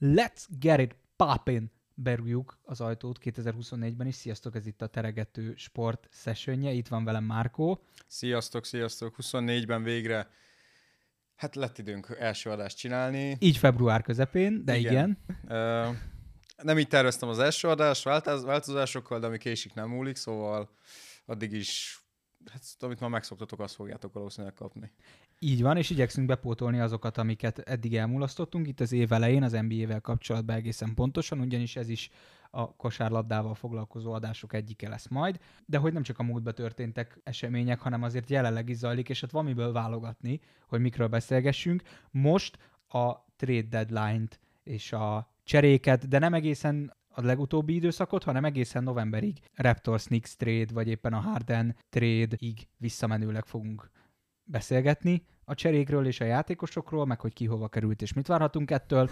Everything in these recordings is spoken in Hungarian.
Let's get it poppin! Berúgjuk az ajtót 2024-ben is. Sziasztok, ez itt a Teregető Sport sessionje. Itt van velem Márkó. Sziasztok, sziasztok. 24-ben végre hát lett időnk első adást csinálni. Így február közepén, de igen. igen. Uh, nem így terveztem az első adást, változásokkal, de ami késik nem múlik, szóval addig is hát, amit már megszoktatok, azt fogjátok valószínűleg kapni. Így van, és igyekszünk bepótolni azokat, amiket eddig elmulasztottunk itt az év elején az NBA-vel kapcsolatban egészen pontosan, ugyanis ez is a kosárlabdával foglalkozó adások egyike lesz majd, de hogy nem csak a múltban történtek események, hanem azért jelenleg is zajlik, és hát van miből válogatni, hogy mikről beszélgessünk. Most a trade deadline-t és a cseréket, de nem egészen a legutóbbi időszakot, hanem egészen novemberig Raptors Knicks trade, vagy éppen a Harden trade-ig visszamenőleg fogunk beszélgetni a cserékről és a játékosokról, meg hogy ki hova került és mit várhatunk ettől.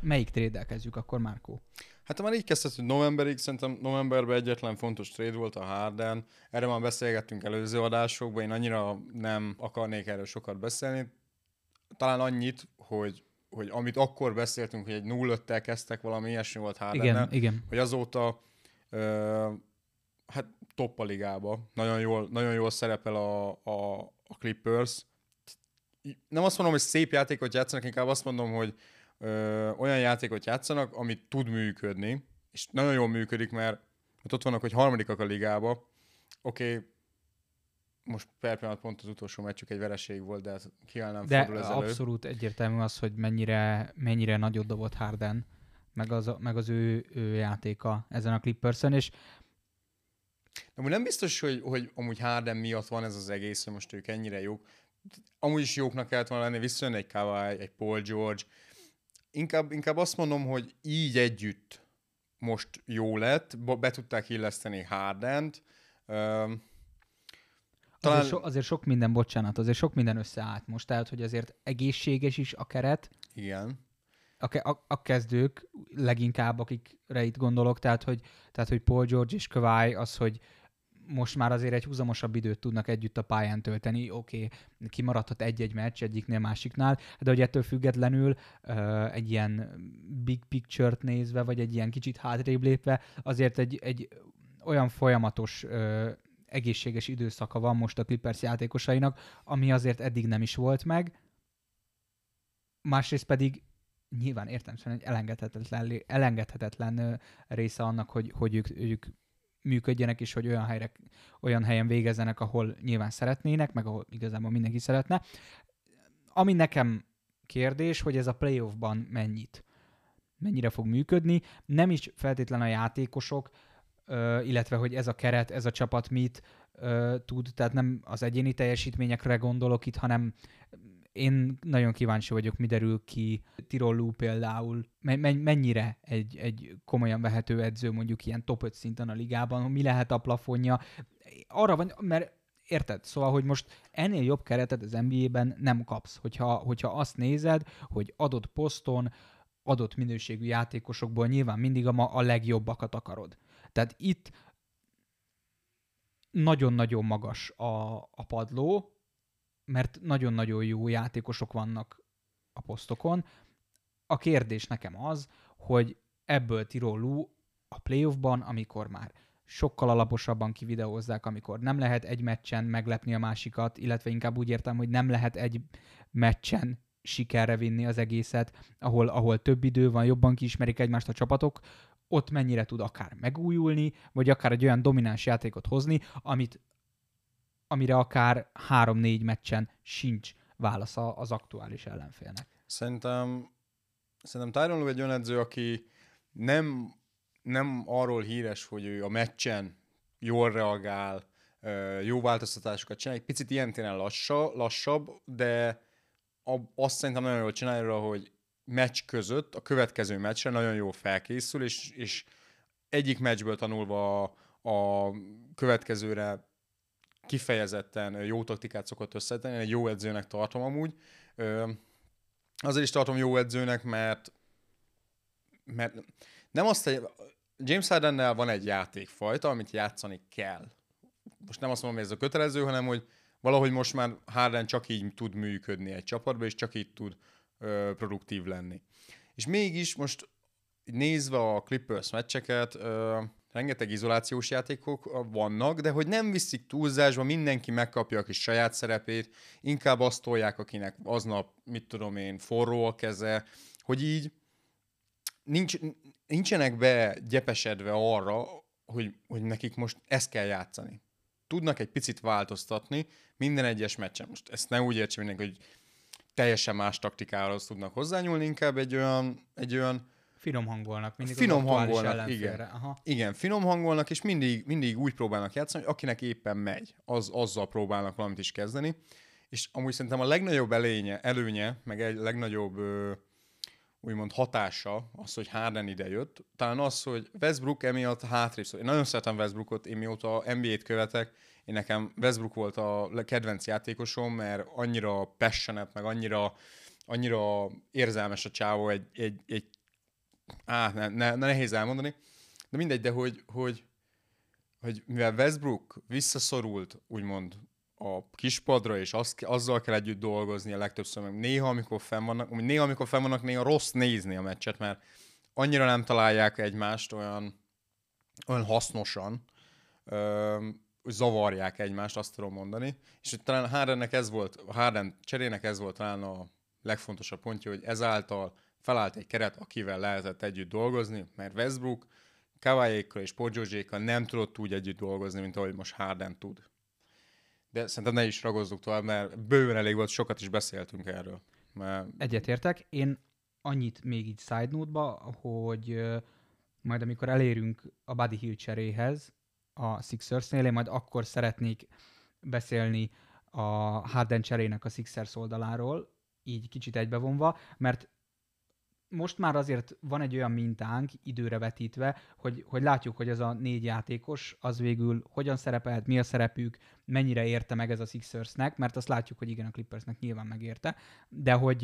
Melyik trade kezdjük akkor, Márkó? Hát már így kezdted, hogy novemberig, szerintem novemberben egyetlen fontos trade volt a Harden. Erre már beszélgettünk előző adásokban, én annyira nem akarnék erről sokat beszélni. Talán annyit, hogy hogy amit akkor beszéltünk, hogy egy 0-5-tel kezdtek, valami ilyesmi volt Hardennel, igen, igen. hogy azóta ö, hát top a ligába. Nagyon jól, nagyon jól szerepel a, a, a Clippers. Nem azt mondom, hogy szép játékot játszanak, inkább azt mondom, hogy ö, olyan játékot játszanak, amit tud működni, és nagyon jól működik, mert, mert ott vannak, hogy harmadikak a ligába. Oké, okay, most per pillanat pont az utolsó meccsük egy vereség volt, de kiáll nem de fordul ez abszolút elő. egyértelmű az, hogy mennyire, mennyire nagyot dobott Harden, meg az, meg az ő, ő játéka ezen a Clipperson, és de amúgy nem biztos, hogy, hogy amúgy Harden miatt van ez az egész, hogy most ők ennyire jók. Amúgy is jóknak kellett volna lenni, visszajön egy Kawhi, egy Paul George. Inkább, inkább azt mondom, hogy így együtt most jó lett, be tudták illeszteni Hardent. Talán... Azért, so, azért sok minden, bocsánat, azért sok minden összeállt most, tehát hogy azért egészséges is a keret. Igen. A, a, a kezdők leginkább, akikre itt gondolok, tehát hogy, tehát, hogy Paul George és Kawhi, az, hogy most már azért egy húzamosabb időt tudnak együtt a pályán tölteni, oké, okay, kimaradhat egy-egy meccs egyiknél másiknál, de hogy ettől függetlenül egy ilyen big picture-t nézve, vagy egy ilyen kicsit hátrébb lépve, azért egy, egy olyan folyamatos egészséges időszaka van most a Clippers játékosainak, ami azért eddig nem is volt meg. Másrészt pedig nyilván értem szerint egy elengedhetetlen, elengedhetetlen része annak, hogy, hogy ők, ők működjenek, és hogy olyan, helyre, olyan helyen végezzenek, ahol nyilván szeretnének, meg ahol igazából mindenki szeretne. Ami nekem kérdés, hogy ez a playoffban mennyit, mennyire fog működni. Nem is feltétlen a játékosok, illetve hogy ez a keret, ez a csapat mit tud, tehát nem az egyéni teljesítményekre gondolok itt, hanem én nagyon kíváncsi vagyok, mi derül ki Tirolú például, mennyire egy, egy komolyan vehető edző mondjuk ilyen top 5 szinten a ligában, mi lehet a plafonja. Arra van, mert érted? Szóval, hogy most ennél jobb keretet az NBA-ben nem kapsz, hogyha, hogyha azt nézed, hogy adott poszton, adott minőségű játékosokból nyilván mindig a, a legjobbakat akarod. Tehát itt nagyon-nagyon magas a, a padló, mert nagyon-nagyon jó játékosok vannak a posztokon. A kérdés nekem az, hogy ebből Tirolú a playoffban, amikor már sokkal alaposabban kivideózzák, amikor nem lehet egy meccsen meglepni a másikat, illetve inkább úgy értem, hogy nem lehet egy meccsen sikerre vinni az egészet, ahol, ahol több idő van, jobban kiismerik egymást a csapatok, ott mennyire tud akár megújulni, vagy akár egy olyan domináns játékot hozni, amit, amire akár három-négy meccsen sincs válasza az aktuális ellenfélnek. Szerintem, szerintem Tyron Lue egy olyan edző, aki nem, nem arról híres, hogy ő a meccsen jól reagál, jó változtatásokat csinál, egy picit ilyen tényleg lassa, lassabb, de azt szerintem nagyon jól csinálja, hogy meccs között, a következő meccsre nagyon jól felkészül, és, és egyik meccsből tanulva a, a következőre kifejezetten jó taktikát szokott összetenni, egy jó edzőnek tartom amúgy. Azért is tartom jó edzőnek, mert, mert nem azt, hogy James Hardennel van egy játékfajta, amit játszani kell. most nem azt mondom, hogy ez a kötelező, hanem hogy valahogy most már Harden csak így tud működni egy csapatba, és csak így tud ö, produktív lenni. És mégis most nézve a Clippers meccseket, ö, rengeteg izolációs játékok vannak, de hogy nem viszik túlzásba, mindenki megkapja a kis saját szerepét, inkább azt tolják, akinek aznap, mit tudom én, forró a keze, hogy így nincs, nincsenek be gyepesedve arra, hogy, hogy nekik most ezt kell játszani. Tudnak egy picit változtatni minden egyes meccsen. Most ezt ne úgy értsen mindenki, hogy teljesen más taktikához tudnak hozzányúlni, inkább egy olyan, egy olyan Finom hangolnak. Mindig finom hangolnak, igen. Aha. Igen, finom hangolnak, és mindig, mindig úgy próbálnak játszani, hogy akinek éppen megy, az, azzal próbálnak valamit is kezdeni. És amúgy szerintem a legnagyobb elénye, előnye, meg egy legnagyobb ö, úgymond hatása az, hogy Harden ide jött, talán az, hogy Westbrook emiatt hátrébb szól. Én nagyon szeretem Westbrookot, én mióta NBA-t követek, én nekem Westbrook volt a kedvenc játékosom, mert annyira passionate, meg annyira, annyira érzelmes a csávó egy, egy, egy á, ne, ne, nehéz elmondani, de mindegy, de hogy, hogy, hogy mivel Westbrook visszaszorult, úgymond a kispadra, és az, azzal kell együtt dolgozni a legtöbbször, meg néha, amikor fenn vannak, néha, amikor fenn vannak, néha rossz nézni a meccset, mert annyira nem találják egymást olyan, olyan hasznosan, ö, hogy zavarják egymást, azt tudom mondani. És hogy talán Hardennek ez volt, Harden cserének ez volt talán a legfontosabb pontja, hogy ezáltal felállt egy keret, akivel lehetett együtt dolgozni, mert Westbrook Kawaiékkal és Paul nem tudott úgy együtt dolgozni, mint ahogy most Harden tud. De szerintem ne is ragozzuk tovább, mert bőven elég volt, sokat is beszéltünk erről. Mert... Egyetértek. Én annyit még így side note-ba, hogy majd amikor elérünk a Buddy Hill cseréhez a Sixersnél, én majd akkor szeretnék beszélni a Harden cserének a Sixers oldaláról, így kicsit egybevonva, mert most már azért van egy olyan mintánk időre vetítve, hogy, hogy látjuk, hogy ez a négy játékos az végül hogyan szerepelt, mi a szerepük, mennyire érte meg ez a Sixersnek, mert azt látjuk, hogy igen, a Clippersnek nyilván megérte, de hogy,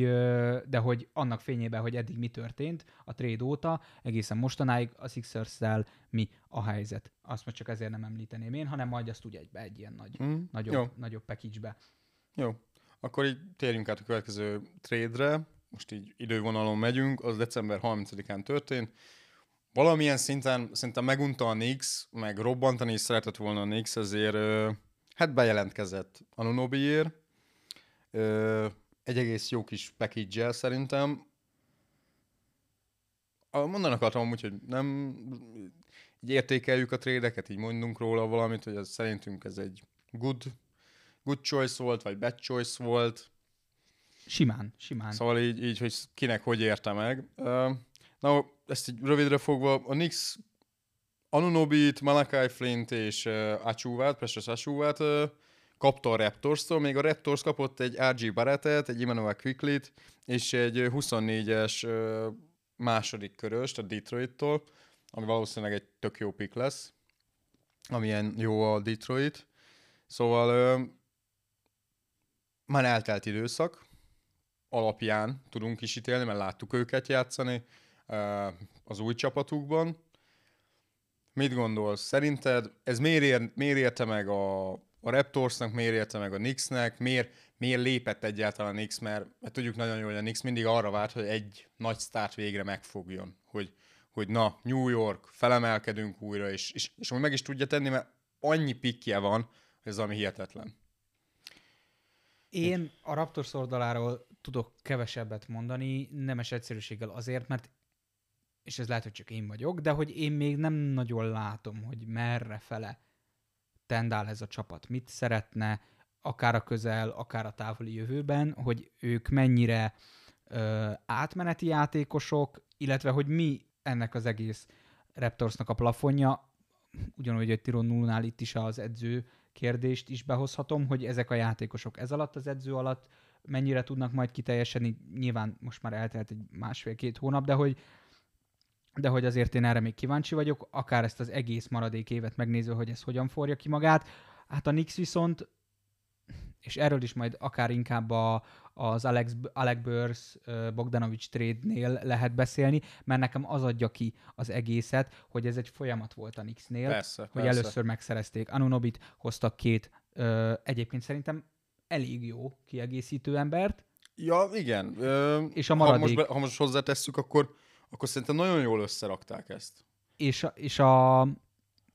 de hogy annak fényében, hogy eddig mi történt a trade óta, egészen mostanáig a sixers mi a helyzet. Azt most csak ezért nem említeném én, hanem majd azt úgy egybe, egy ilyen nagy, mm, nagyobb, jó. nagyobb package-be. Jó. Akkor így térjünk át a következő trade-re most így idővonalon megyünk, az december 30-án történt. Valamilyen szinten szerintem megunta a Nix, meg robbantani is szeretett volna a Nix, ezért hát bejelentkezett Anunobiért. Egy egész jó kis package szerintem. Mondanak akartam amúgy, hogy nem így értékeljük a trédeket, így mondunk róla valamit, hogy ez szerintünk ez egy good, good choice volt, vagy bad choice volt. Simán, simán. Szóval így, így hogy kinek hogy érte meg. Na, ezt így rövidre fogva, a Nix Anunobit, Malakai Flint és uh, Achuvát, Precious Achuvát uh, kapta a Raptors-tól, még a Raptors kapott egy RG Barrettet, egy Emmanuel Quicklit, és egy 24-es uh, második köröst a Detroit-tól, ami valószínűleg egy tök jó pick lesz, amilyen jó a Detroit. Szóval uh, már eltelt időszak, alapján tudunk is ítélni, mert láttuk őket játszani az új csapatukban. Mit gondolsz? Szerinted ez miért, ér, miért érte meg a, a Raptorsnak, miért érte meg a Knicksnek, miért, miért lépett egyáltalán a Knicks, mert, mert tudjuk nagyon jól, hogy a Knicks mindig arra várt, hogy egy nagy sztárt végre megfogjon, hogy, hogy na, New York, felemelkedünk újra, és, és, és meg is tudja tenni, mert annyi pikje van, hogy ez ami hihetetlen. Én a Raptors oldaláról tudok kevesebbet mondani, nemes egyszerűséggel azért, mert és ez lehet, hogy csak én vagyok, de hogy én még nem nagyon látom, hogy merre fele tendál ez a csapat. Mit szeretne, akár a közel, akár a távoli jövőben, hogy ők mennyire ö, átmeneti játékosok, illetve hogy mi ennek az egész Raptorsnak a plafonja, ugyanúgy, hogy Tiron itt is az edző kérdést is behozhatom, hogy ezek a játékosok ez alatt az edző alatt mennyire tudnak majd kiteljesedni, nyilván most már eltelt egy másfél-két hónap, de hogy, de hogy azért én erre még kíváncsi vagyok, akár ezt az egész maradék évet megnézve, hogy ez hogyan forja ki magát. Hát a Nix viszont és erről is majd akár inkább a, az Alex, Alec Burrs Bogdanovics trade-nél lehet beszélni, mert nekem az adja ki az egészet, hogy ez egy folyamat volt a Knicksnél, Persze, hogy persze. először megszerezték Anunobit, hoztak két ö, egyébként szerintem elég jó kiegészítő embert, Ja, igen. Ö, És a ha, most maradék- be, ha most hozzátesszük, akkor, akkor szerintem nagyon jól összerakták ezt. és a, és a,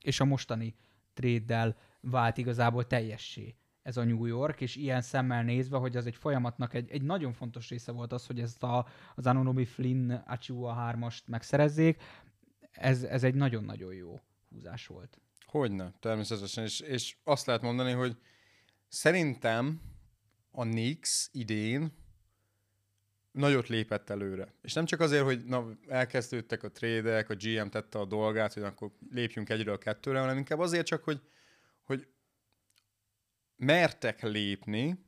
és a mostani trade vált igazából teljessé ez a New York, és ilyen szemmel nézve, hogy az egy folyamatnak egy, egy nagyon fontos része volt az, hogy ezt a, az Anunobi Flynn Achua 3-ast megszerezzék, ez, ez egy nagyon-nagyon jó húzás volt. Hogyne, természetesen. És, és azt lehet mondani, hogy szerintem a Knicks idén nagyot lépett előre. És nem csak azért, hogy na, elkezdődtek a trédek, a GM tette a dolgát, hogy akkor lépjünk egyről kettőre, hanem inkább azért csak, hogy, hogy mertek lépni,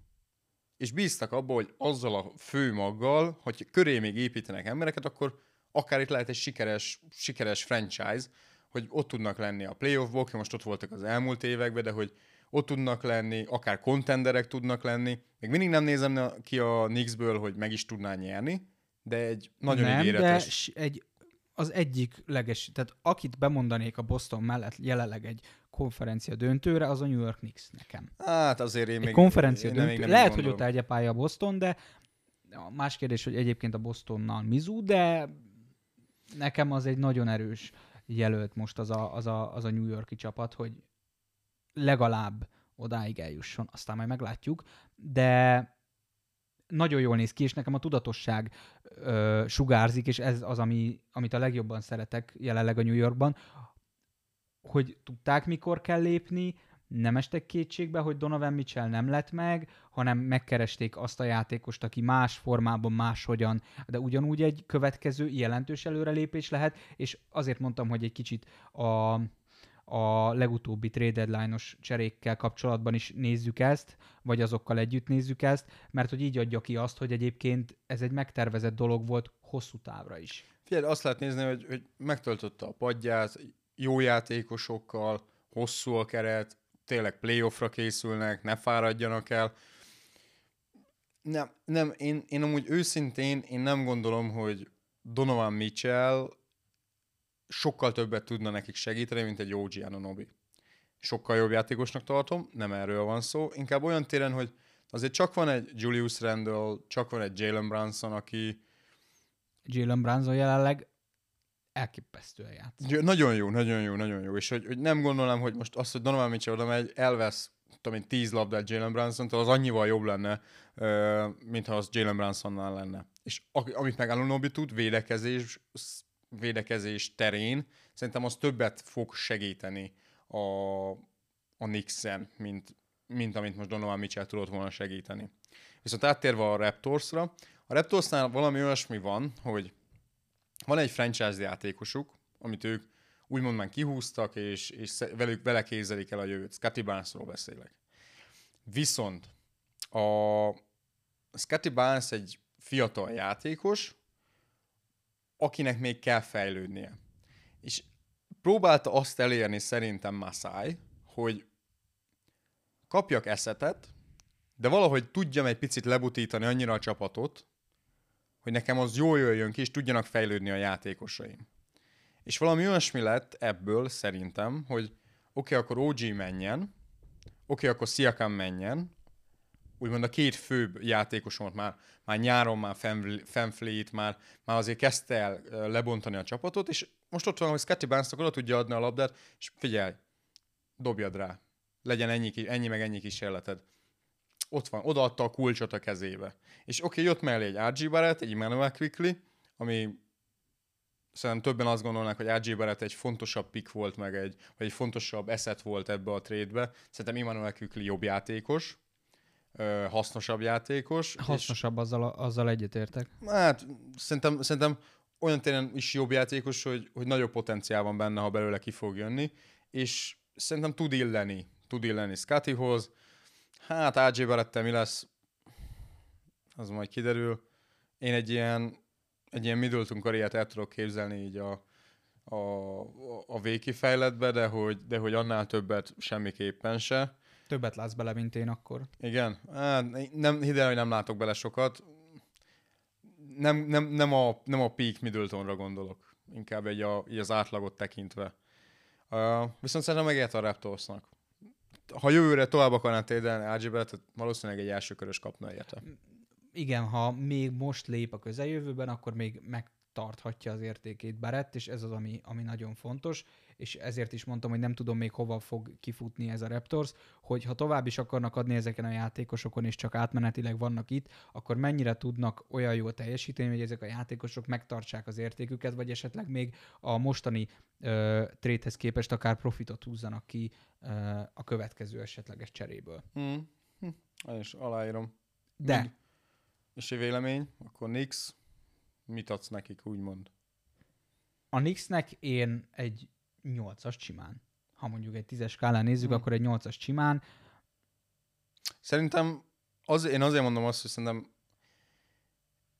és bíztak abba, hogy azzal a főmaggal, hogy köré még építenek embereket, akkor akár itt lehet egy sikeres, sikeres franchise, hogy ott tudnak lenni a playoffból, most ott voltak az elmúlt években, de hogy ott tudnak lenni, akár kontenderek tudnak lenni. Még mindig nem nézem ki a Knicksből, hogy meg is tudná nyerni, de egy nagyon Nem, de ígéretes. s- egy, az egyik leges, tehát akit bemondanék a Boston mellett jelenleg egy konferencia döntőre, az a New York Knicks nekem. Hát azért én Egy még... konferencia én nem- még döntő. nem Lehet, hogy ott egyepálya a Boston, de más kérdés, hogy egyébként a Bostonnal Mizu, de nekem az egy nagyon erős jelölt most az a, az a, az a New Yorki csapat, hogy legalább odáig eljusson, aztán majd meglátjuk, de nagyon jól néz ki, és nekem a tudatosság ö, sugárzik, és ez az, ami, amit a legjobban szeretek jelenleg a New Yorkban, hogy tudták, mikor kell lépni, nem estek kétségbe, hogy Donovan Mitchell nem lett meg, hanem megkeresték azt a játékost, aki más formában, máshogyan, de ugyanúgy egy következő jelentős előrelépés lehet, és azért mondtam, hogy egy kicsit a, a legutóbbi trade deadline-os cserékkel kapcsolatban is nézzük ezt, vagy azokkal együtt nézzük ezt, mert hogy így adja ki azt, hogy egyébként ez egy megtervezett dolog volt hosszú távra is. Figyelj, azt lehet nézni, hogy, hogy megtöltötte a padját, jó játékosokkal, hosszú a keret, tényleg playoffra készülnek, ne fáradjanak el. Nem, nem én, én amúgy őszintén, én nem gondolom, hogy Donovan Mitchell sokkal többet tudna nekik segíteni, mint egy OG Anunobi. Sokkal jobb játékosnak tartom, nem erről van szó. Inkább olyan téren, hogy azért csak van egy Julius Randle, csak van egy Jalen Brunson, aki, Jalen Brunson jelenleg elképesztően játszik. Ja, Nagyon jó, nagyon jó, nagyon jó. És hogy, hogy nem gondolom, hogy most azt, hogy Donovan Mitchell oda megy, elvesz tudom én, 10 labdát Jalen brunson az annyival jobb lenne, mintha az Jalen Brunsonnál lenne. És amit meg Anunobi tud, védekezés, védekezés terén, szerintem az többet fog segíteni a, a Knicks-en, mint, mint amit most Donovan Mitchell tudott volna segíteni. Viszont áttérve a Raptorsra, a Raptorsnál valami olyasmi van, hogy van egy franchise játékosuk, amit ők úgymond már kihúztak, és, és velük, vele kézelik el a jövőt. Scotty Barnesról beszélek. Viszont a Scotty Barnes egy fiatal játékos, akinek még kell fejlődnie. És próbálta azt elérni szerintem Masai, hogy kapjak eszetet, de valahogy tudjam egy picit lebutítani annyira a csapatot, hogy nekem az jól jöjjön ki, és tudjanak fejlődni a játékosaim. És valami olyasmi lett ebből szerintem, hogy oké, okay, akkor OG menjen, oké, okay, akkor Siakam menjen, úgymond a két főbb játékosomat már, már nyáron már Fanfleet, már, már azért kezdte el lebontani a csapatot, és most ott van, hogy Scotty Barnesnak oda tudja adni a labdát, és figyelj, dobjad rá. Legyen ennyi, ennyi meg ennyi kísérleted. Ott van, odaadta a kulcsot a kezébe. És oké, okay, jött mellé egy RG Barrett, egy Emmanuel Quickly, ami szerintem többen azt gondolnák, hogy RG Barrett egy fontosabb pick volt, meg egy, vagy egy fontosabb eszet volt ebbe a trade-be. Szerintem Emmanuel Quickly jobb játékos, ö, hasznosabb játékos. és- Hasznosabb azzal, azzal egyetértek. Hát szerintem, szerintem olyan téren is jobb játékos, hogy, hogy nagyobb potenciál van benne, ha belőle ki fog jönni, és szerintem tud illeni, tud illeni Scottyhoz. Hát AJ Barrettel mi lesz, az majd kiderül. Én egy ilyen, egy ilyen Middleton karriert el tudok képzelni így a, a, a végkifejletbe, de hogy, de hogy annál többet semmiképpen se. Többet látsz bele, mint én akkor. Igen, nem, hidd el, hogy nem látok bele sokat. Nem, nem, nem, a, nem a peak Middletonra gondolok, inkább egy, a, egy az átlagot tekintve. Uh, viszont szerintem megért a Raptorsnak. Ha jövőre tovább akarnál térdelni RG-be, valószínűleg egy első körös kapna érte. Igen, ha még most lép a közeljövőben, akkor még megtarthatja az értékét Barrett, és ez az, ami, ami nagyon fontos és ezért is mondtam, hogy nem tudom még hova fog kifutni ez a Raptors, hogy ha tovább is akarnak adni ezeken a játékosokon, és csak átmenetileg vannak itt, akkor mennyire tudnak olyan jól teljesíteni, hogy ezek a játékosok megtartsák az értéküket, vagy esetleg még a mostani ö, tréthez képest akár profitot húzzanak ki ö, a következő esetleges cseréből. Mm. Hm. És aláírom. De. Mi? És egy vélemény, akkor Nix, mit adsz nekik, úgymond? A Nixnek én egy 8-as csimán. Ha mondjuk egy 10-es skálán nézzük, hmm. akkor egy 8-as csimán. Szerintem az, én azért mondom azt, hogy szerintem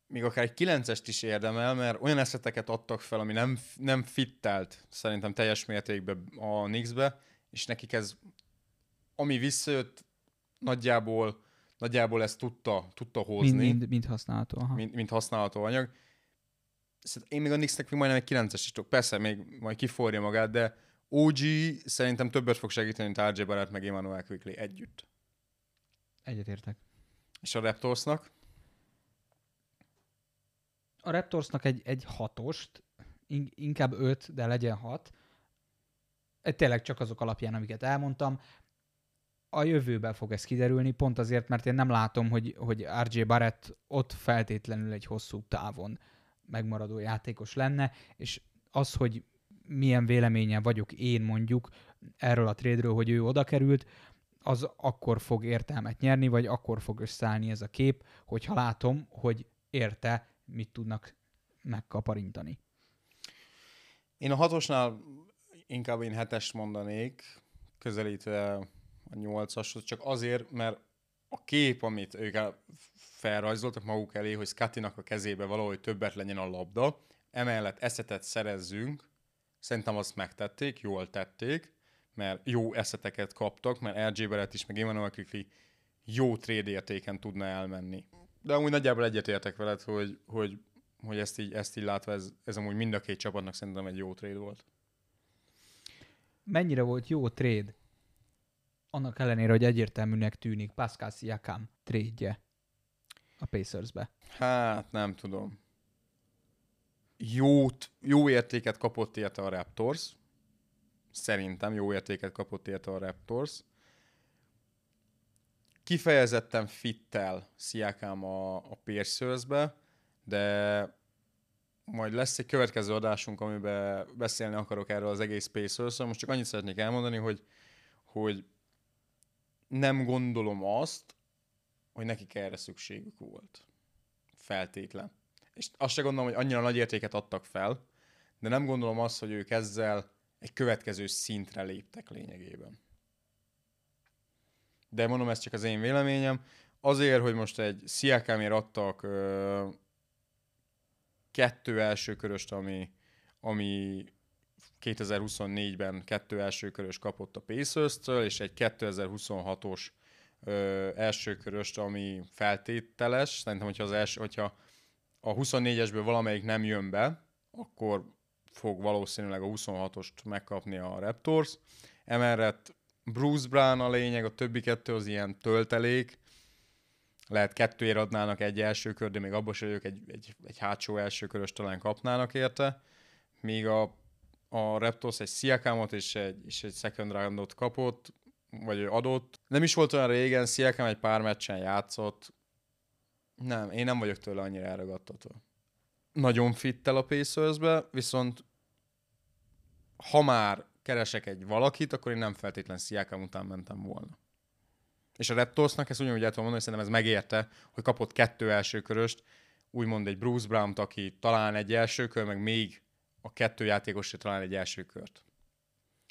még akár egy 9-est is érdemel, mert olyan eszeteket adtak fel, ami nem, nem fittelt szerintem teljes mértékben a Knicksbe, és nekik ez, ami visszajött, nagyjából, nagyjából ezt tudta, tudta hozni. Mind, mind, mind használható. Aha. Mind, mind használható anyag. Szerintem én még a Knicksnek még majdnem egy 9-es is tudok. Persze, még majd kiforja magát, de OG szerintem többet fog segíteni, mint RJ Barrett meg Emmanuel Quickly együtt. Egyetértek. És a Raptorsnak? A Raptorsnak egy, egy hatost, inkább öt, de legyen hat. Tényleg csak azok alapján, amiket elmondtam. A jövőben fog ez kiderülni, pont azért, mert én nem látom, hogy, hogy RJ Barrett ott feltétlenül egy hosszú távon megmaradó játékos lenne, és az, hogy milyen véleménye vagyok én mondjuk erről a trédről, hogy ő oda került, az akkor fog értelmet nyerni, vagy akkor fog összeállni ez a kép, hogyha látom, hogy érte, mit tudnak megkaparintani. Én a hatosnál inkább én hetest mondanék, közelítve a nyolcashoz, csak azért, mert a kép, amit ők felrajzoltak maguk elé, hogy Scottinak a kezébe valahogy többet legyen a labda, emellett eszetet szerezzünk, szerintem azt megtették, jól tették, mert jó eszeteket kaptak, mert RJ Barrett is, meg Emmanuel Quickly jó trade értéken tudna elmenni. De amúgy nagyjából egyetértek veled, hogy, hogy, hogy ezt, így, ezt így látva, ez, ez amúgy mind a két csapatnak szerintem egy jó trade volt. Mennyire volt jó trade? Annak ellenére, hogy egyértelműnek tűnik Pascal Siakam trade a Pacersbe? Hát nem tudom. Jót, jó értéket kapott érte a Raptors. Szerintem jó értéket kapott érte a Raptors. Kifejezetten fittel Siakam a, a Pacers-be, de majd lesz egy következő adásunk, amiben beszélni akarok erről az egész pacers Most csak annyit szeretnék elmondani, hogy, hogy nem gondolom azt, hogy nekik erre szükségük volt. Feltétlen. És azt se gondolom, hogy annyira nagy értéket adtak fel, de nem gondolom azt, hogy ők ezzel egy következő szintre léptek lényegében. De mondom, ez csak az én véleményem. Azért, hogy most egy Sziakámért adtak ö, kettő első köröst, ami, ami 2024-ben kettő első körös kapott a Pacers-től, és egy 2026-os ö, első köröst, ami feltételes. Szerintem, hogyha, az első, hogyha a 24-esből valamelyik nem jön be, akkor fog valószínűleg a 26-ost megkapni a Raptors. Emellett Bruce Brown a lényeg, a többi kettő az ilyen töltelék, lehet kettőért adnának egy első kör, de még abban se ők egy, egy, egy hátsó első körös talán kapnának érte, míg a, a Raptors egy Siakamot és egy, és egy second roundot kapott, vagy adott. Nem is volt olyan régen, Siakam egy pár meccsen játszott. Nem, én nem vagyok tőle annyira elragadtatva. Nagyon fittel a Pacersbe, viszont ha már keresek egy valakit, akkor én nem feltétlen Siakam után mentem volna. És a Raptorsnak ezt ugyanúgy el tudom mondani, hogy szerintem ez megérte, hogy kapott kettő első köröst, úgymond egy Bruce brown aki talán egy első kör, meg még a kettő játékosra talán egy első kört.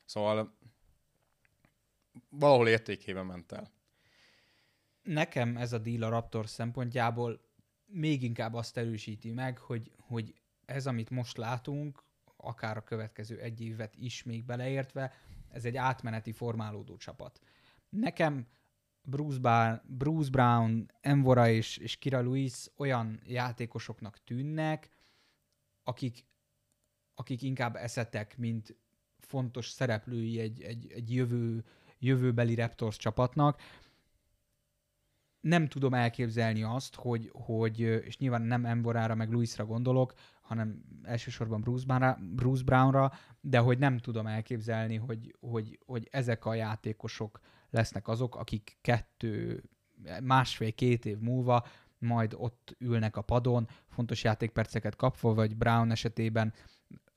Szóval valahol értékében ment el. Nekem ez a deal a Raptors szempontjából még inkább azt erősíti meg, hogy, hogy ez, amit most látunk, akár a következő egy évet is még beleértve, ez egy átmeneti formálódó csapat. Nekem Bruce, Bar- Bruce Brown, Envora és, és Kira Lewis olyan játékosoknak tűnnek, akik, akik inkább eszetek, mint fontos szereplői egy, egy, egy jövő, jövőbeli Raptors csapatnak. Nem tudom elképzelni azt, hogy, hogy és nyilván nem Envorára meg Luisra gondolok, hanem elsősorban Bruce, Brownra, Bruce Brownra, de hogy nem tudom elképzelni, hogy, hogy, hogy ezek a játékosok lesznek azok, akik kettő, másfél-két év múlva majd ott ülnek a padon, fontos játékperceket kapva, vagy Brown esetében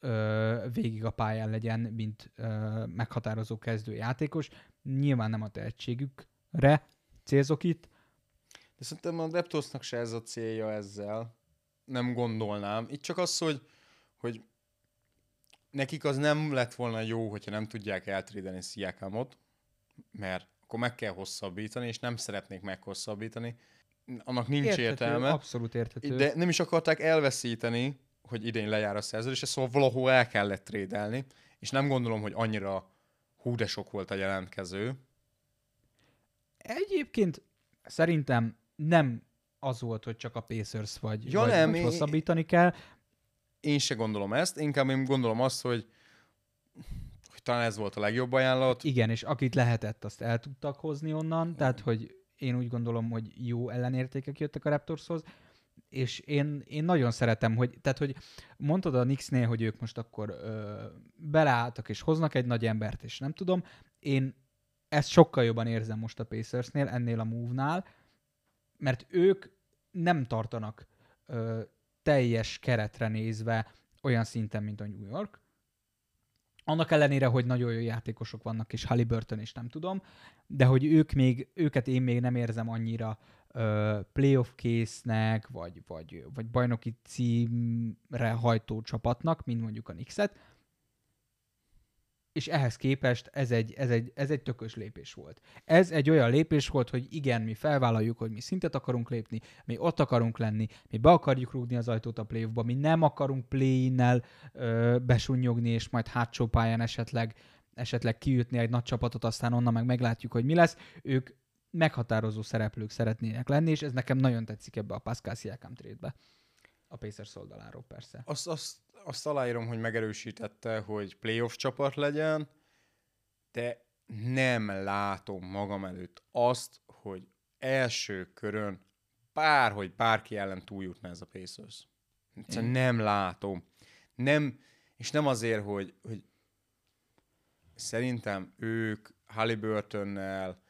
ö, végig a pályán legyen, mint ö, meghatározó kezdőjátékos. Nyilván nem a tehetségükre célzok itt. De szerintem a Raptorsnak se ez a célja ezzel. Nem gondolnám. Itt csak az, hogy, hogy nekik az nem lett volna jó, hogyha nem tudják eltrédeni Sziakámot, mert akkor meg kell hosszabbítani, és nem szeretnék meghosszabbítani. Annak nincs érthető, értelme. Abszolút érthető. De nem is akarták elveszíteni, hogy idén lejár a szerződés, szóval valahol el kellett trédelni, és nem gondolom, hogy annyira hú de sok volt a jelentkező. Egyébként szerintem nem az volt, hogy csak a Pacers vagy, Ja, vagy, nem, vagy én- hosszabbítani kell. Én se gondolom ezt, inkább én gondolom azt, hogy, hogy talán ez volt a legjobb ajánlat. Igen, és akit lehetett, azt el tudtak hozni onnan, tehát hogy én úgy gondolom, hogy jó ellenértékek jöttek a Raptorshoz, és én, én nagyon szeretem, hogy, tehát hogy mondtad a Knicksnél, hogy ők most akkor ö, beleálltak és hoznak egy nagy embert, és nem tudom, én ezt sokkal jobban érzem most a Pacersnél, ennél a move-nál, mert ők nem tartanak ö, teljes keretre nézve olyan szinten, mint a New York. Annak ellenére, hogy nagyon jó játékosok vannak, és Halliburton és nem tudom, de hogy ők még, őket én még nem érzem annyira playoff késznek, vagy, vagy, vagy bajnoki címre hajtó csapatnak, mint mondjuk a Knicks-et. És ehhez képest ez egy, ez, egy, ez egy tökös lépés volt. Ez egy olyan lépés volt, hogy igen, mi felvállaljuk, hogy mi szintet akarunk lépni, mi ott akarunk lenni, mi be akarjuk rúgni az ajtót a playoffba, mi nem akarunk play-innel ö, besunnyogni, és majd hátsó pályán esetleg, esetleg kiütni egy nagy csapatot, aztán onnan meg meglátjuk, hogy mi lesz. Ők meghatározó szereplők szeretnének lenni, és ez nekem nagyon tetszik ebbe a Pascal Siakam trade-be. A Pacers oldaláról persze. Azt, azt, azt aláírom, hogy megerősítette, hogy playoff csapat legyen, de nem látom magam előtt azt, hogy első körön bárhogy bárki ellen túljutna ez a Pacers. Egyszerűen nem látom. Nem, és nem azért, hogy, hogy szerintem ők Halliburtonnel,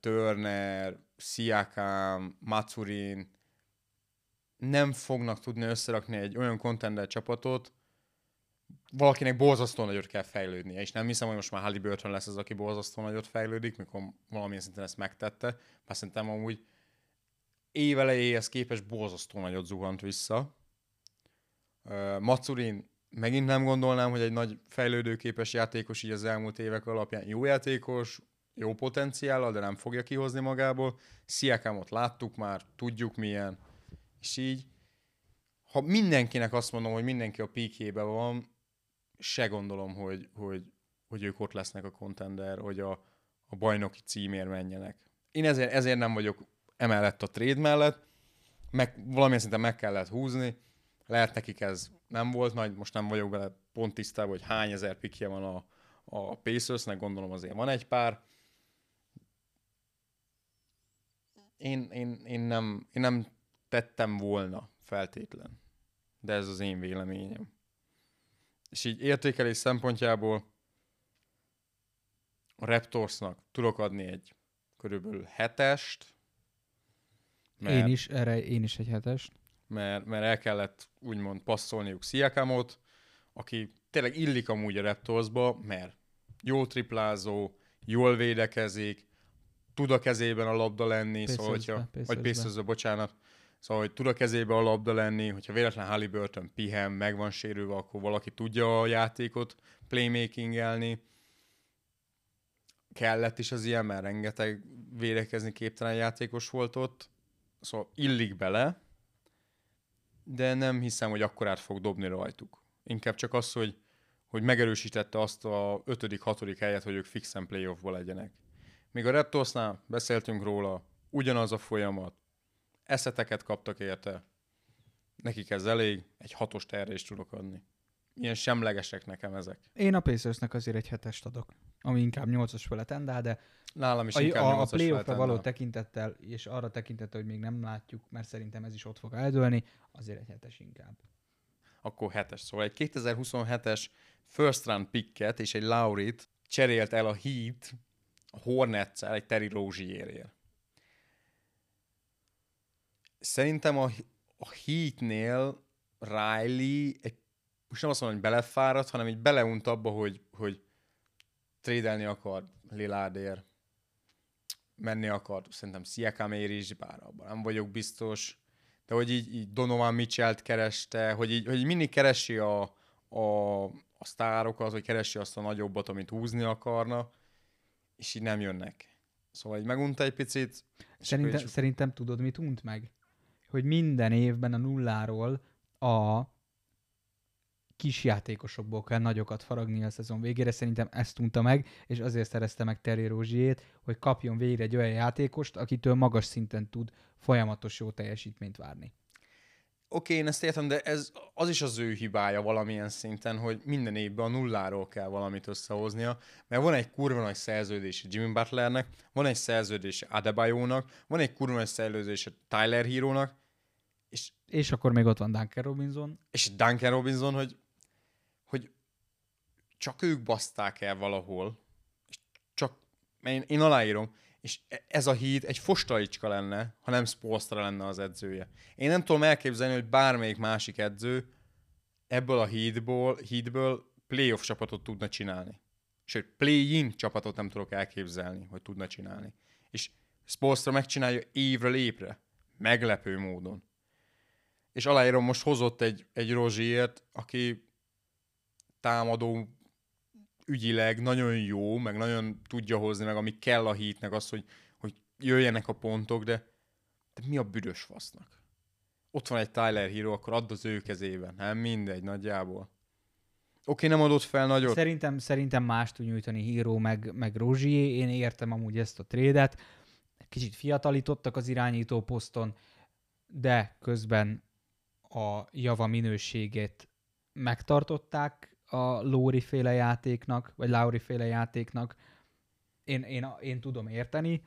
Turner, Siakam, Matsurin nem fognak tudni összerakni egy olyan contender csapatot, valakinek borzasztó nagyot kell fejlődnie, és nem hiszem, hogy most már Halliburton lesz az, aki borzasztó nagyot fejlődik, mikor valamilyen szinten ezt megtette, bár szerintem amúgy évelejéhez képest borzasztó nagyot zuhant vissza. Matsurin megint nem gondolnám, hogy egy nagy fejlődőképes játékos így az elmúlt évek alapján jó játékos, jó potenciállal, de nem fogja kihozni magából. Sziakámot láttuk már, tudjuk milyen, és így, ha mindenkinek azt mondom, hogy mindenki a píkjében van, se gondolom, hogy, hogy, hogy ők ott lesznek a contender, hogy a, a bajnoki címért menjenek. Én ezért, ezért nem vagyok emellett a trade mellett, meg, valamilyen szinten meg kellett húzni, lehet nekik ez nem volt nagy, most nem vagyok vele pont tisztában, hogy hány ezer pikje van a, a Pacersnek, gondolom azért van egy pár. Én, én, én, nem, én nem tettem volna feltétlen, de ez az én véleményem. És így értékelés szempontjából a Raptorsnak tudok adni egy körülbelül hetest, Én is, erre én is egy hetest. mert, mert el kellett úgymond passzolniuk Sziakamot, aki tényleg illik amúgy a Raptorsba, mert jól triplázó, jól védekezik, tud a kezében a labda lenni, szóval, Pacersbe, hogyha, vagy Pacersbe. Pacersbe, bocsánat, szóval, hogy tud a kezébe a labda lenni, hogyha véletlen Halliburton pihen, meg van sérülve, akkor valaki tudja a játékot playmakingelni. Kellett is az ilyen, mert rengeteg védekezni képtelen játékos volt ott, szóval illik bele, de nem hiszem, hogy akkorát fog dobni rajtuk. Inkább csak az, hogy, hogy megerősítette azt a ötödik, hatodik helyet, hogy ők fixen playoffba legyenek. Míg a Raptorsnál beszéltünk róla, ugyanaz a folyamat, eszeteket kaptak érte, nekik ez elég, egy hatos erre is tudok adni. Ilyen semlegesek nekem ezek. Én a Pacersnek azért egy hetest adok, ami inkább nyolcas fele tendál, de Nálam is a, inkább a, a playoffra való tekintettel, és arra tekintettel, hogy még nem látjuk, mert szerintem ez is ott fog eldőlni, azért egy hetes inkább. akkor hetes. Szóval egy 2027-es first round picket és egy Laurit cserélt el a Heat hornets egy Terry Rozier-ért. Szerintem a, a Heatnél Riley egy, most nem azt mondom, hogy belefáradt, hanem így beleunt abba, hogy, hogy trédelni akar Lillardért, menni akar, szerintem Sziakamért is, bár abban nem vagyok biztos, de hogy így, így Donovan Mitchell-t kereste, hogy így, hogy így mindig keresi a, a, a sztárokat, hogy keresi azt a nagyobbat, amit húzni akarna, és így nem jönnek. Szóval így megunta egy picit. Szerintem, így- szerintem tudod, mit unt meg? Hogy minden évben a nulláról a kis játékosokból kell nagyokat faragni a szezon végére. Szerintem ezt unta meg, és azért szerezte meg Terry Rózsiét, hogy kapjon végre egy olyan játékost, akitől magas szinten tud folyamatos jó teljesítményt várni. Oké, én ezt értem, de ez az is az ő hibája valamilyen szinten, hogy minden évben a nulláról kell valamit összehoznia, mert van egy kurva nagy szerződése Jimmy Butlernek, van egy szerződése Adebayo-nak, van egy kurva nagy szerződése Tyler Hero-nak, és, És akkor még ott van Duncan Robinson. és Duncan Robinson, hogy, hogy csak ők baszták el valahol, és csak, mert én, én aláírom, és e- ez a híd egy fostalicska lenne, ha nem Spolstra lenne az edzője. Én nem tudom elképzelni, hogy bármelyik másik edző ebből a hídból, hídből playoff csapatot tudna csinálni. Sőt, play-in csapatot nem tudok elképzelni, hogy tudna csinálni. És Spolstra megcsinálja évről évre. Meglepő módon. És aláírom, most hozott egy, egy Rozsiért, aki támadó ügyileg nagyon jó, meg nagyon tudja hozni, meg ami kell a hítnek az, hogy, hogy jöjjenek a pontok, de, de mi a büdös fasznak? Ott van egy Tyler Hero, akkor add az ő kezében. Nem mindegy, nagyjából. Oké, nem adott fel nagyot. Szerintem, szerintem más tud nyújtani Hero meg, meg Rozsié. Én értem amúgy ezt a trédet. Kicsit fiatalítottak az irányító poszton, de közben a java minőségét megtartották a Lóri féle játéknak, vagy Lauri féle játéknak. Én, én, én tudom érteni.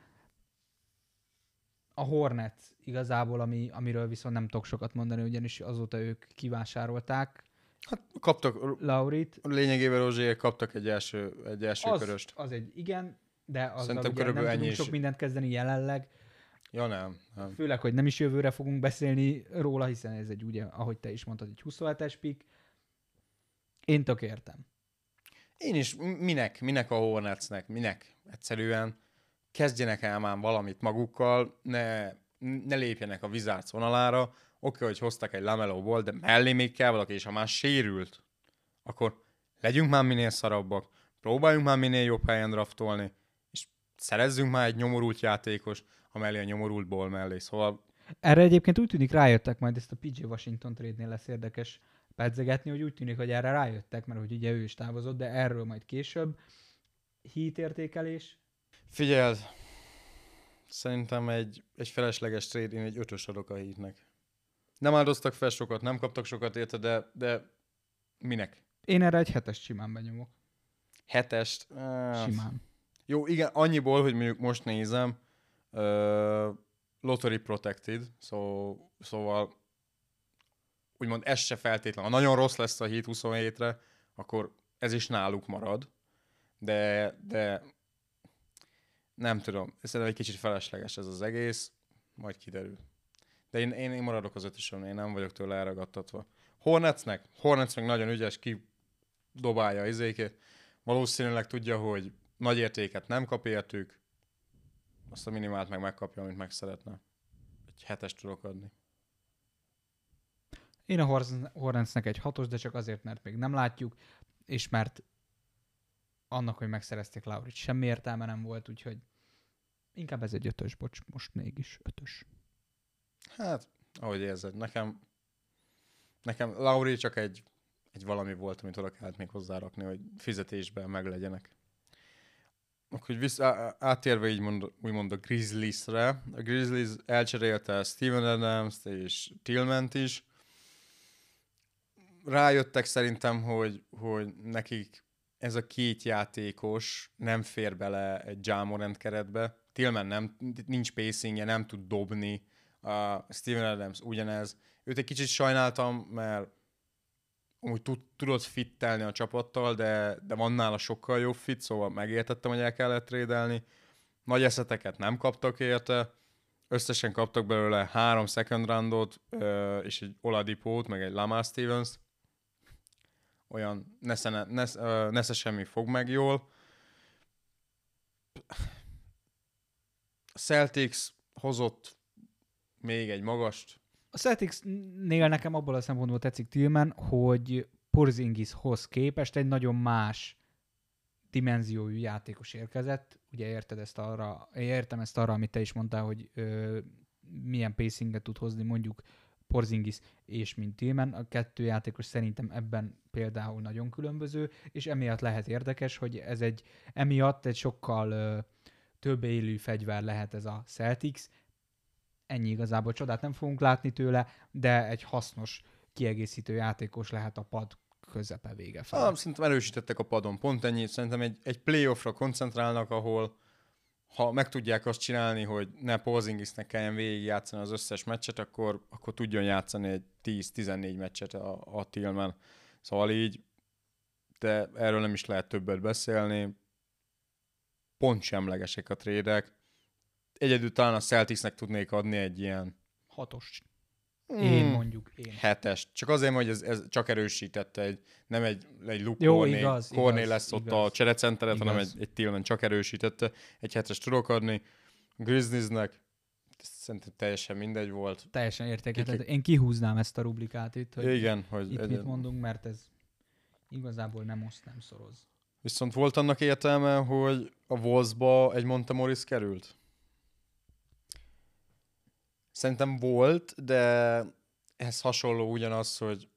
A Hornets igazából, ami, amiről viszont nem tudok sokat mondani, ugyanis azóta ők kivásárolták Hát kaptak, Laurit, lényegében Rozsiért kaptak egy első, egy első az, köröst. az egy igen, de azzal Szerintem ugye körülbelül nem tudunk sok mindent kezdeni jelenleg, Ja nem, nem. főleg, hogy nem is jövőre fogunk beszélni róla, hiszen ez egy ugye, ahogy te is mondtad, egy 27-es pick. Én tök értem. Én is, minek, minek a Hornetsnek, minek? Egyszerűen kezdjenek el már valamit magukkal, ne, ne lépjenek a vizárc vonalára, oké, hogy hoztak egy lamelóból, de mellé még kell valaki, és ha már sérült, akkor legyünk már minél szarabbak, próbáljunk már minél jobb helyen draftolni, és szerezzünk már egy nyomorult játékos, a mellé a nyomorult ból mellé. Szóval Erre egyébként úgy tűnik rájöttek, majd ezt a PJ Washington trade lesz érdekes pedzegetni, hogy úgy tűnik, hogy erre rájöttek, mert hogy ugye ő is távozott, de erről majd később. Heat értékelés. figyeld, szerintem egy, egy felesleges trade, én egy ötös adok a hítnek. Nem áldoztak fel sokat, nem kaptak sokat érte, de, de minek? Én erre egy hetes simán benyomok. Hetest? Uh, Simán. Jó, igen, annyiból, hogy mondjuk most nézem, uh, lottery protected, szó, szóval úgymond ez se feltétlen. Ha nagyon rossz lesz a hét 27-re, akkor ez is náluk marad. De, de nem tudom, szerintem egy kicsit felesleges ez az egész, majd kiderül. De én, én, én maradok az ötösön, én nem vagyok tőle elragadtatva. Hornetsnek? Hornets nagyon ügyes, ki dobálja izékét. Valószínűleg tudja, hogy nagy értéket nem kap értük, azt a minimált meg megkapja, amit meg szeretne. Egy hetes tudok adni. Én a Hornetsnek egy hatos, de csak azért, mert még nem látjuk, és mert annak, hogy megszerezték Laurit, semmi értelme nem volt, úgyhogy inkább ez egy ötös, bocs, most mégis ötös. Hát, ahogy érzed, nekem, nekem Lauri csak egy, egy valami volt, amit oda kellett még hozzárakni, hogy fizetésben meglegyenek. akkor vissza, átérve így mond, úgymond a Grizzlies-re, a Grizzlies elcserélte Steven adams és Tillment is. Rájöttek szerintem, hogy, hogy nekik ez a két játékos nem fér bele egy Jamorant keretbe. Tillman nem, nincs pacingje, nem tud dobni. Uh, Steven Adams ugyanez. Őt egy kicsit sajnáltam, mert úgy tud, tudott fittelni a csapattal, de, de van nála sokkal jobb fit, szóval megértettem, hogy el kellett trédelni. Nagy eszeteket nem kaptak érte, összesen kaptak belőle három second roundot, és egy Oladipót, meg egy Lamar Stevens. Olyan nesze, nesze, nesze semmi fog meg jól. A Celtics hozott még egy magast, a Celtics-nél nekem abból a szempontból tetszik Tillman, hogy Porzingishoz képest egy nagyon más dimenziójú játékos érkezett. Ugye érted ezt arra, értem ezt arra, amit te is mondtál, hogy ö, milyen pacinget tud hozni mondjuk Porzingis és mint Tillman. A kettő játékos szerintem ebben például nagyon különböző, és emiatt lehet érdekes, hogy ez egy, emiatt egy sokkal ö, több élő fegyver lehet ez a Celtics, ennyi igazából csodát nem fogunk látni tőle, de egy hasznos kiegészítő játékos lehet a pad közepe vége fel. Ah, szerintem erősítettek a padon, pont ennyi. Szerintem egy, egy playoffra koncentrálnak, ahol ha meg tudják azt csinálni, hogy ne Porzingisnek kelljen végig játszani az összes meccset, akkor, akkor tudjon játszani egy 10-14 meccset a, a Tillman. Szóval így, de erről nem is lehet többet beszélni. Pont semlegesek a trédek egyedül talán a Celticsnek tudnék adni egy ilyen... Hatos. Mm. Én mondjuk. Én. Hetes. Csak azért, hogy ez, ez csak erősítette, egy, nem egy, egy Luke Jó, Corné, igaz, Corné igaz, lesz igaz, ott a cserecenteret, hanem egy, egy Tillman csak erősítette. Egy hetes tudok adni. Grizzliesnek szerintem teljesen mindegy volt. Teljesen értékelhető. Én kihúznám ezt a rublikát itt, hogy Igen, hogy itt egy... mit mondunk, mert ez igazából nem oszt, nem szoroz. Viszont volt annak értelme, hogy a Wolvesba egy Montemoris került? Szerintem volt, de ehhez hasonló ugyanaz, hogy,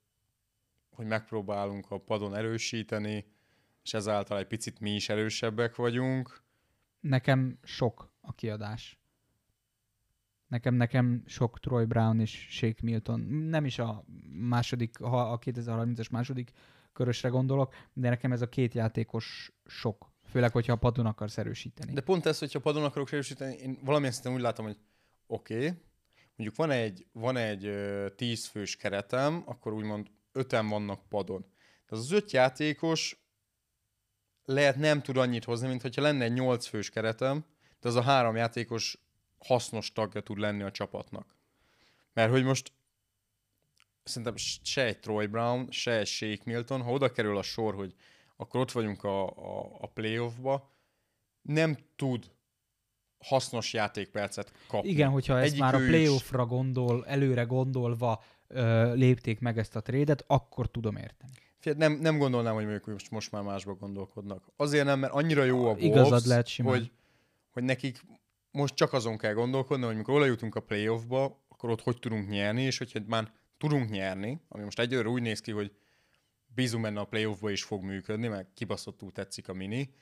hogy megpróbálunk a padon erősíteni, és ezáltal egy picit mi is erősebbek vagyunk. Nekem sok a kiadás. Nekem, nekem sok Troy Brown és Shake Milton. Nem is a második, ha a 2030-as második körösre gondolok, de nekem ez a két játékos sok. Főleg, hogyha a padon akarsz erősíteni. De pont ez, hogyha a padon akarok erősíteni, én valamilyen szinten úgy látom, hogy oké, okay, mondjuk van egy, van egy tízfős keretem, akkor úgymond öten vannak padon. Tehát az öt játékos lehet nem tud annyit hozni, mint hogyha lenne egy nyolcfős keretem, de az a három játékos hasznos tagja tud lenni a csapatnak. Mert hogy most szerintem se egy Troy Brown, se egy Shake Milton, ha oda kerül a sor, hogy akkor ott vagyunk a, a, a playoffba, nem tud hasznos játékpercet kapni. Igen, hogyha ezt Egyik már a playoffra gondol, előre gondolva ö, lépték meg ezt a trédet, akkor tudom érteni. Nem, nem gondolnám, hogy mondjuk most, most már másba gondolkodnak. Azért nem, mert annyira jó a Wolves, Igazad lehet simán. hogy, hogy nekik most csak azon kell gondolkodni, hogy mikor jutunk a playoffba, akkor ott hogy tudunk nyerni, és hogyha már tudunk nyerni, ami most egyőre úgy néz ki, hogy bízunk benne a playoffba is fog működni, mert kibaszottul tetszik a mini,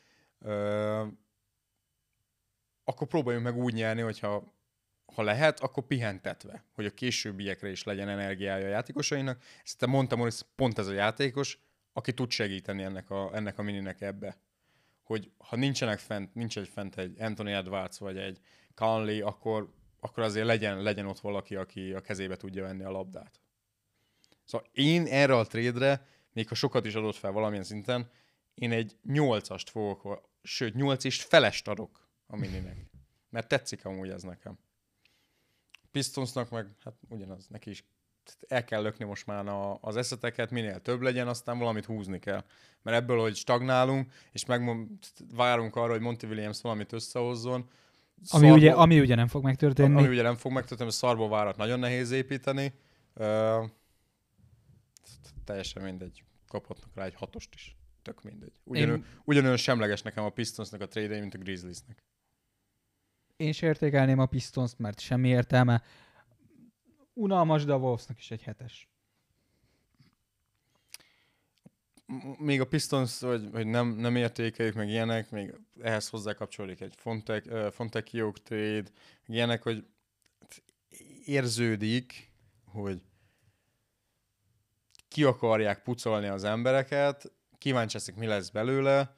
akkor próbáljunk meg úgy nyerni, hogyha ha lehet, akkor pihentetve, hogy a későbbiekre is legyen energiája a játékosainak. Ezt mondtam, hogy pont ez a játékos, aki tud segíteni ennek a, ennek a mininek ebbe. Hogy ha nincsenek fent, nincs egy fent egy Anthony Edwards vagy egy Conley, akkor, akkor azért legyen, legyen ott valaki, aki a kezébe tudja venni a labdát. Szóval én erre a trade még ha sokat is adott fel valamilyen szinten, én egy nyolcast fogok, sőt, nyolc és felest adok a mininek. Mert tetszik amúgy ez nekem. Pistonsnak meg, hát ugyanaz, neki is el kell lökni most már a, az eszeteket, minél több legyen, aztán valamit húzni kell. Mert ebből, hogy stagnálunk, és meg várunk arra, hogy Monty Williams valamit összehozzon, ami, szarból, ugye, ami ugye nem fog megtörténni. Ami ugye nem fog megtörténni, mert szarból várat nagyon nehéz építeni. Uh, teljesen mindegy. Kaphatnak rá egy hatost is. Tök mindegy. Ugyanő, Én... Ugyanolyan semleges nekem a Pistonsnak a trade mint a Grizzliesnek én is értékelném a Pistons, mert semmi értelme. Unalmas, de a Wolvesnak is egy hetes. még a Pistons, hogy, hogy nem, nem értékeljük, meg ilyenek, még ehhez hozzá kapcsolódik egy Fontek, uh, Fontekiok trade, meg ilyenek, hogy érződik, hogy ki akarják pucolni az embereket, kíváncsi leszek, mi lesz belőle,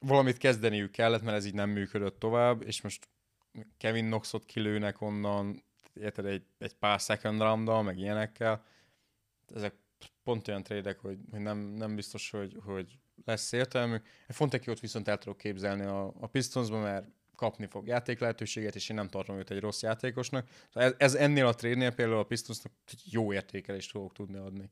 valamit kezdeniük kellett, mert ez így nem működött tovább, és most Kevin Knoxot kilőnek onnan, érted, egy, egy pár second round meg ilyenekkel. Ezek pont olyan trédek, hogy, hogy nem, nem biztos, hogy, hogy lesz értelmű. Fontekiot viszont el tudok képzelni a, a Pistonsba, mert kapni fog játék lehetőséget, és én nem tartom őt egy rossz játékosnak. Ez, ez ennél a trédnél például a Pistonsnak jó értékelést fogok tudni adni.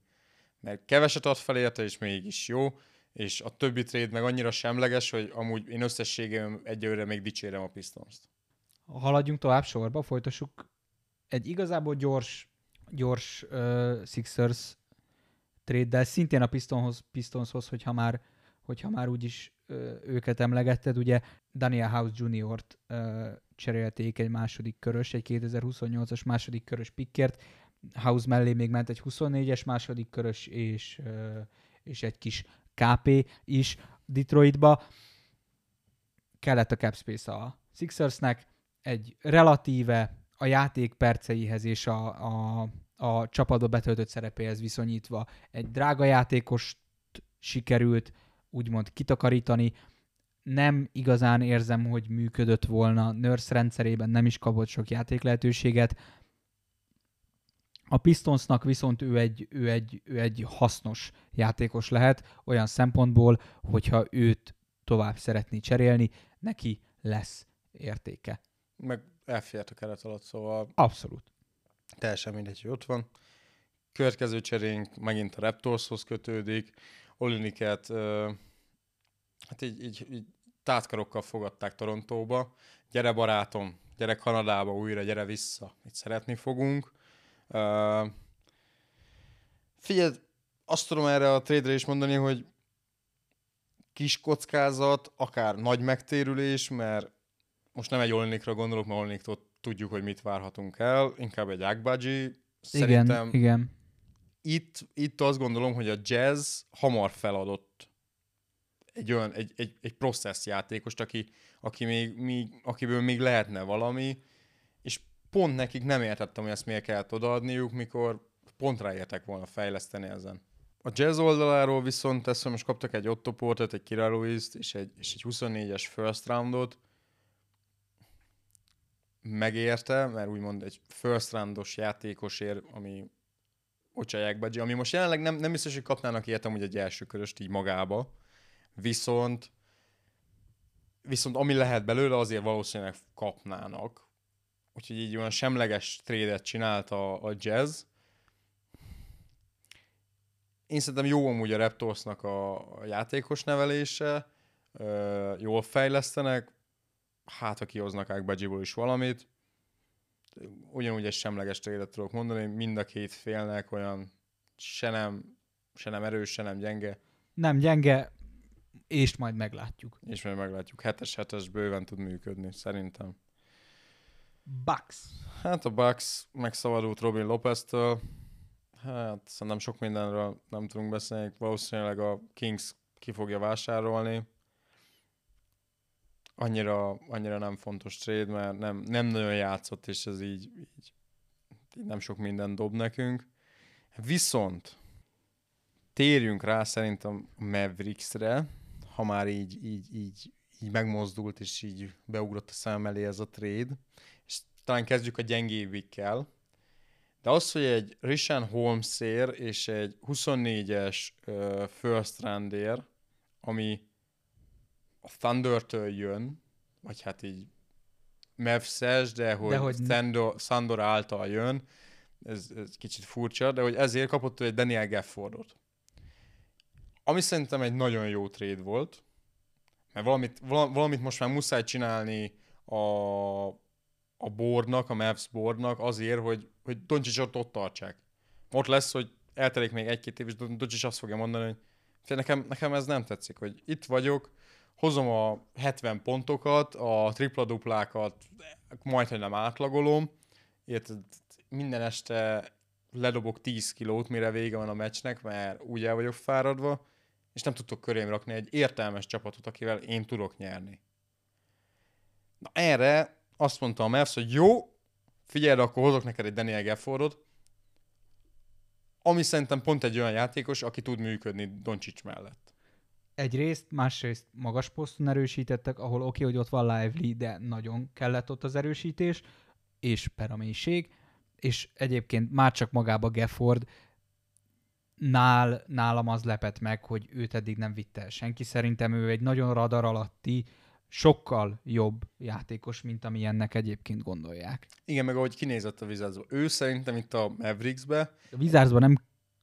Mert keveset ad fel érte, és mégis jó, és a többi trade meg annyira semleges, hogy amúgy én összességében egyelőre még dicsérem a Pistons-t. Haladjunk tovább sorba, folytassuk egy igazából gyors, gyors uh, Sixers trade szintén a Pistonhoz, Pistonshoz, hogyha már, hogyha már úgyis uh, őket emlegetted, ugye Daniel House Jr.-t uh, cserélték egy második körös, egy 2028-as második körös pikkért, House mellé még ment egy 24-es második körös, és, uh, és egy kis KP is Detroitba. Kellett a cap space a Sixersnek, egy relatíve a játék perceihez és a, a, a csapatba betöltött szerepéhez viszonyítva egy drága játékost sikerült úgymond kitakarítani. Nem igazán érzem, hogy működött volna. Nurse rendszerében nem is kapott sok játék lehetőséget. A Pistonsnak viszont ő egy, ő, egy, ő egy hasznos játékos lehet, olyan szempontból, hogyha őt tovább szeretné cserélni, neki lesz értéke. Meg elfért a keret alatt, szóval... Abszolút. Teljesen mindegy, hogy ott van. Következő cserénk megint a Raptorshoz kötődik. Oliniket hát így, így, így tátkarokkal fogadták Torontóba. Gyere barátom, gyere Kanadába újra, gyere vissza. Itt szeretni fogunk. Uh, figyelj, azt tudom erre a trade is mondani, hogy kis kockázat, akár nagy megtérülés, mert most nem egy Olinikra gondolok, mert Oliniktól tudjuk, hogy mit várhatunk el, inkább egy Agbaji. Szerintem igen, igen. Itt, itt azt gondolom, hogy a jazz hamar feladott egy olyan, egy, egy, egy process játékost, aki, aki még, még, akiből még lehetne valami, pont nekik nem értettem, hogy ezt miért kellett odaadniuk, mikor pont ráértek volna fejleszteni ezen. A jazz oldaláról viszont ezt, most kaptak egy Otto Portet, egy Kira Lewis-t és egy, és egy 24-es first roundot, megérte, mert úgymond egy first roundos játékosért, ami Ocsaják Badzsi, ami most jelenleg nem, nem biztos, hogy kapnának értem, hogy egy első köröst így magába, viszont viszont ami lehet belőle, azért valószínűleg kapnának. Úgyhogy így olyan semleges trédet csinált a, a jazz. Én szerintem jó amúgy a Raptorsnak a, a játékos nevelése, ö, jól fejlesztenek, hát ha kihoznak Ágbadzsiból is valamit. Ugyanúgy egy semleges trédet tudok mondani, mind a két félnek olyan se nem, se nem erős, se nem gyenge. Nem gyenge, és majd meglátjuk. És majd meglátjuk. Hetes hetes bőven tud működni, szerintem. Bucks. Hát a Bucks megszabadult Robin Lopez-től. Hát szerintem sok mindenről nem tudunk beszélni. Valószínűleg a Kings ki fogja vásárolni annyira, annyira nem fontos trade, mert nem, nem nagyon játszott, és ez így, így, így nem sok minden dob nekünk. Viszont térjünk rá szerintem a Mavericksre, ha már így, így, így, így megmozdult, és így beugrott a szem elé ez a trade, és talán kezdjük a gyengébbikkel. De az, hogy egy Rishan Holmesér és egy 24-es uh, first roundér, ami a Thunder-től jön, vagy hát így Mavs-es, de hogy, de hogy Sandor, Sandor által jön, ez, ez kicsit furcsa, de hogy ezért kapott egy Daniel Gaffordot. Ami szerintem egy nagyon jó trade volt, mert valamit, valamit most már muszáj csinálni a, a boardnak, a Mavs boardnak azért, hogy, hogy Doncsicsot ott tartsák. Ott lesz, hogy eltelik még egy-két év, és Doncsics azt fogja mondani, hogy nekem, nekem ez nem tetszik, hogy itt vagyok, hozom a 70 pontokat, a tripla-duplákat majd, nem átlagolom, érted, minden este ledobok 10 kilót, mire vége van a meccsnek, mert úgy el vagyok fáradva, és nem tudtok körém rakni egy értelmes csapatot, akivel én tudok nyerni. Na erre azt mondta a Mavs, hogy jó, figyelj, akkor hozok neked egy Daniel Gaffordot, ami szerintem pont egy olyan játékos, aki tud működni Doncsics mellett. Egyrészt, másrészt magas poszton erősítettek, ahol oké, okay, hogy ott van Lively, de nagyon kellett ott az erősítés, és per a mélység, és egyébként már csak magába Gafford, nál, nálam az lepett meg, hogy őt eddig nem vitte el senki. Szerintem ő egy nagyon radar alatti, sokkal jobb játékos, mint amilyennek egyébként gondolják. Igen, meg ahogy kinézett a Wizardsba. Ő szerintem itt a Mavericksbe... A Wizardsba nem,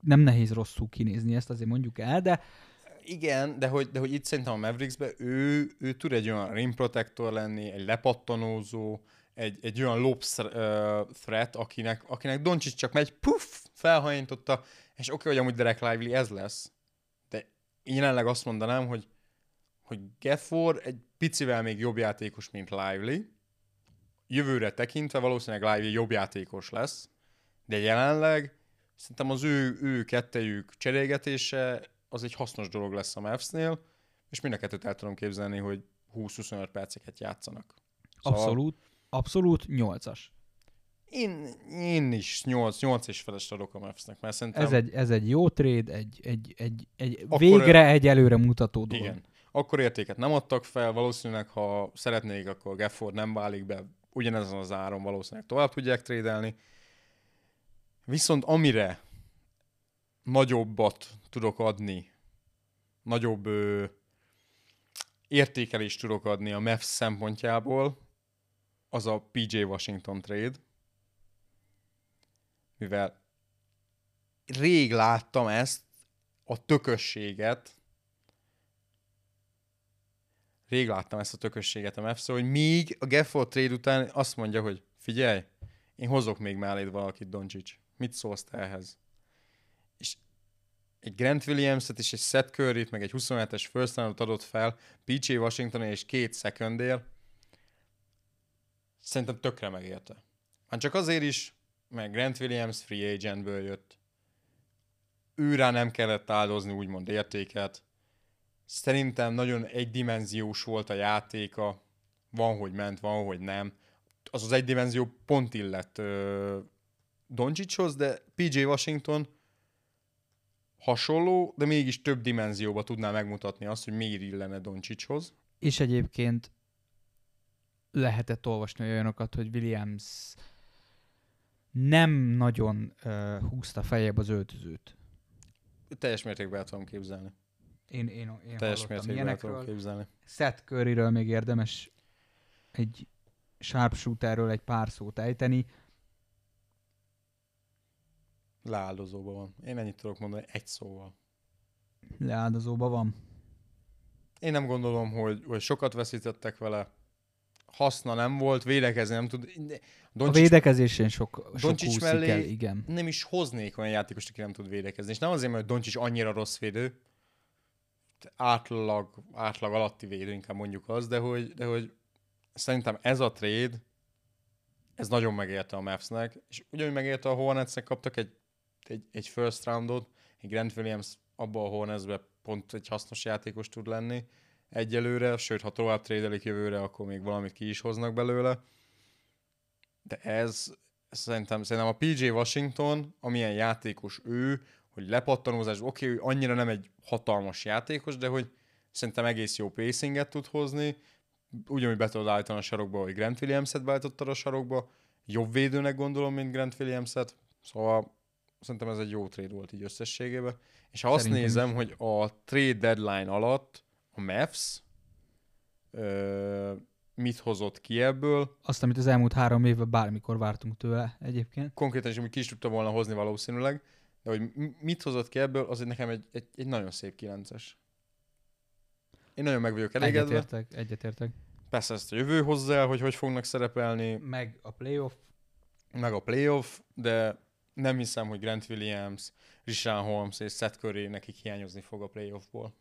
nem nehéz rosszul kinézni, ezt azért mondjuk el, de... Igen, de hogy, de hogy itt szerintem a Mavericksbe ő, ő tud egy olyan rim protector lenni, egy lepattanózó, egy, egy olyan lob uh, threat, akinek, akinek Doncsics csak megy, puff, felhajította, és oké, okay, hogy amúgy Derek Lively ez lesz, de jelenleg azt mondanám, hogy, hogy Gafford egy picivel még jobb játékos, mint Lively, jövőre tekintve valószínűleg Lively jobb játékos lesz, de jelenleg szerintem az ő, ő kettejük cserélgetése az egy hasznos dolog lesz a Mavs-nél, és mind a kettőt el tudom képzelni, hogy 20-25 perceket játszanak. Szóval... Abszolút, abszolút 8-as. Én, én is 8, 8 és felest adok a Mavs-nek, mert szerintem... Ez egy, ez egy jó trade, egy, egy, egy, egy végre egy előre mutató dolog. Igen. Akkor értéket nem adtak fel, valószínűleg ha szeretnék, akkor Gafford nem válik be, ugyanezen az áron valószínűleg tovább tudják trédelni. Viszont amire nagyobbat tudok adni, nagyobb ö, értékelést tudok adni a Mavs szempontjából, az a PJ Washington trade, mivel rég láttam ezt, a tökösséget, rég láttam ezt a tökösséget a Mavs, hogy még a Gafford trade után azt mondja, hogy figyelj, én hozok még melléd valakit, Doncsics. Mit szólsz te ehhez? És egy Grant Williams-et és egy Seth curry meg egy 27-es first adott fel, PJ Washington és két secondér, szerintem tökre megérte. Hát csak azért is, meg Grant Williams free agentből jött. Őrá nem kellett áldozni úgymond értéket. Szerintem nagyon egydimenziós volt a játéka. Van, hogy ment, van, hogy nem. Az az egydimenzió pont illett uh, Doncsicshoz, de PJ Washington hasonló, de mégis több dimenzióba tudná megmutatni azt, hogy miért illene Doncsicshoz. És egyébként lehetett olvasni olyanokat, hogy Williams nem nagyon uh, húzta fejebb az öltözőt. Teljes mértékben el tudom képzelni. Én, én, én Teljes mértékben el tudom képzelni. Seth Curryről még érdemes egy sharpshooterről egy pár szót ejteni. Leáldozóban van. Én ennyit tudok mondani egy szóval. Leáldozóban van. Én nem gondolom, hogy, hogy sokat veszítettek vele haszna nem volt, védekezni nem tud. Doncsics, a védekezésén sok, sok mellé el, igen. nem is hoznék olyan játékost, aki nem tud védekezni. És nem azért, mert Doncsics annyira rossz védő, átlag, átlag alatti védő, inkább mondjuk az, de hogy, de hogy szerintem ez a trade, ez nagyon megérte a Mavsnek, és ugyanúgy megérte a Hornetsnek, kaptak egy, egy, egy first roundot, egy Grant Williams abba a Hornetsbe pont egy hasznos játékos tud lenni, egyelőre, sőt, ha tovább trédelik jövőre, akkor még valamit ki is hoznak belőle. De ez szerintem, szerintem a PJ Washington, amilyen játékos ő, hogy lepattanózás, oké, okay, ő annyira nem egy hatalmas játékos, de hogy szerintem egész jó pacinget tud hozni, ugyanúgy be tudod állítani a sarokba, hogy Grant Williams-et beállítottad a sarokba, jobb védőnek gondolom, mint Grant Williams-et, szóval szerintem ez egy jó trade volt így összességében. És ha Szerintem azt nézem, is. hogy a trade deadline alatt a Mavs ö, mit hozott ki ebből. Azt, amit az elmúlt három évben bármikor vártunk tőle egyébként. Konkrétan is, amit ki is tudta volna hozni valószínűleg, de hogy mit hozott ki ebből, az nekem egy, egy, egy nagyon szép kilences. Én nagyon meg vagyok elégedve. Egyetértek, egyetértek. Persze ezt a jövő hozzá, hogy hogy fognak szerepelni. Meg a playoff. Meg a playoff, de nem hiszem, hogy Grant Williams, Richard Holmes és Seth Curry nekik hiányozni fog a playoffból.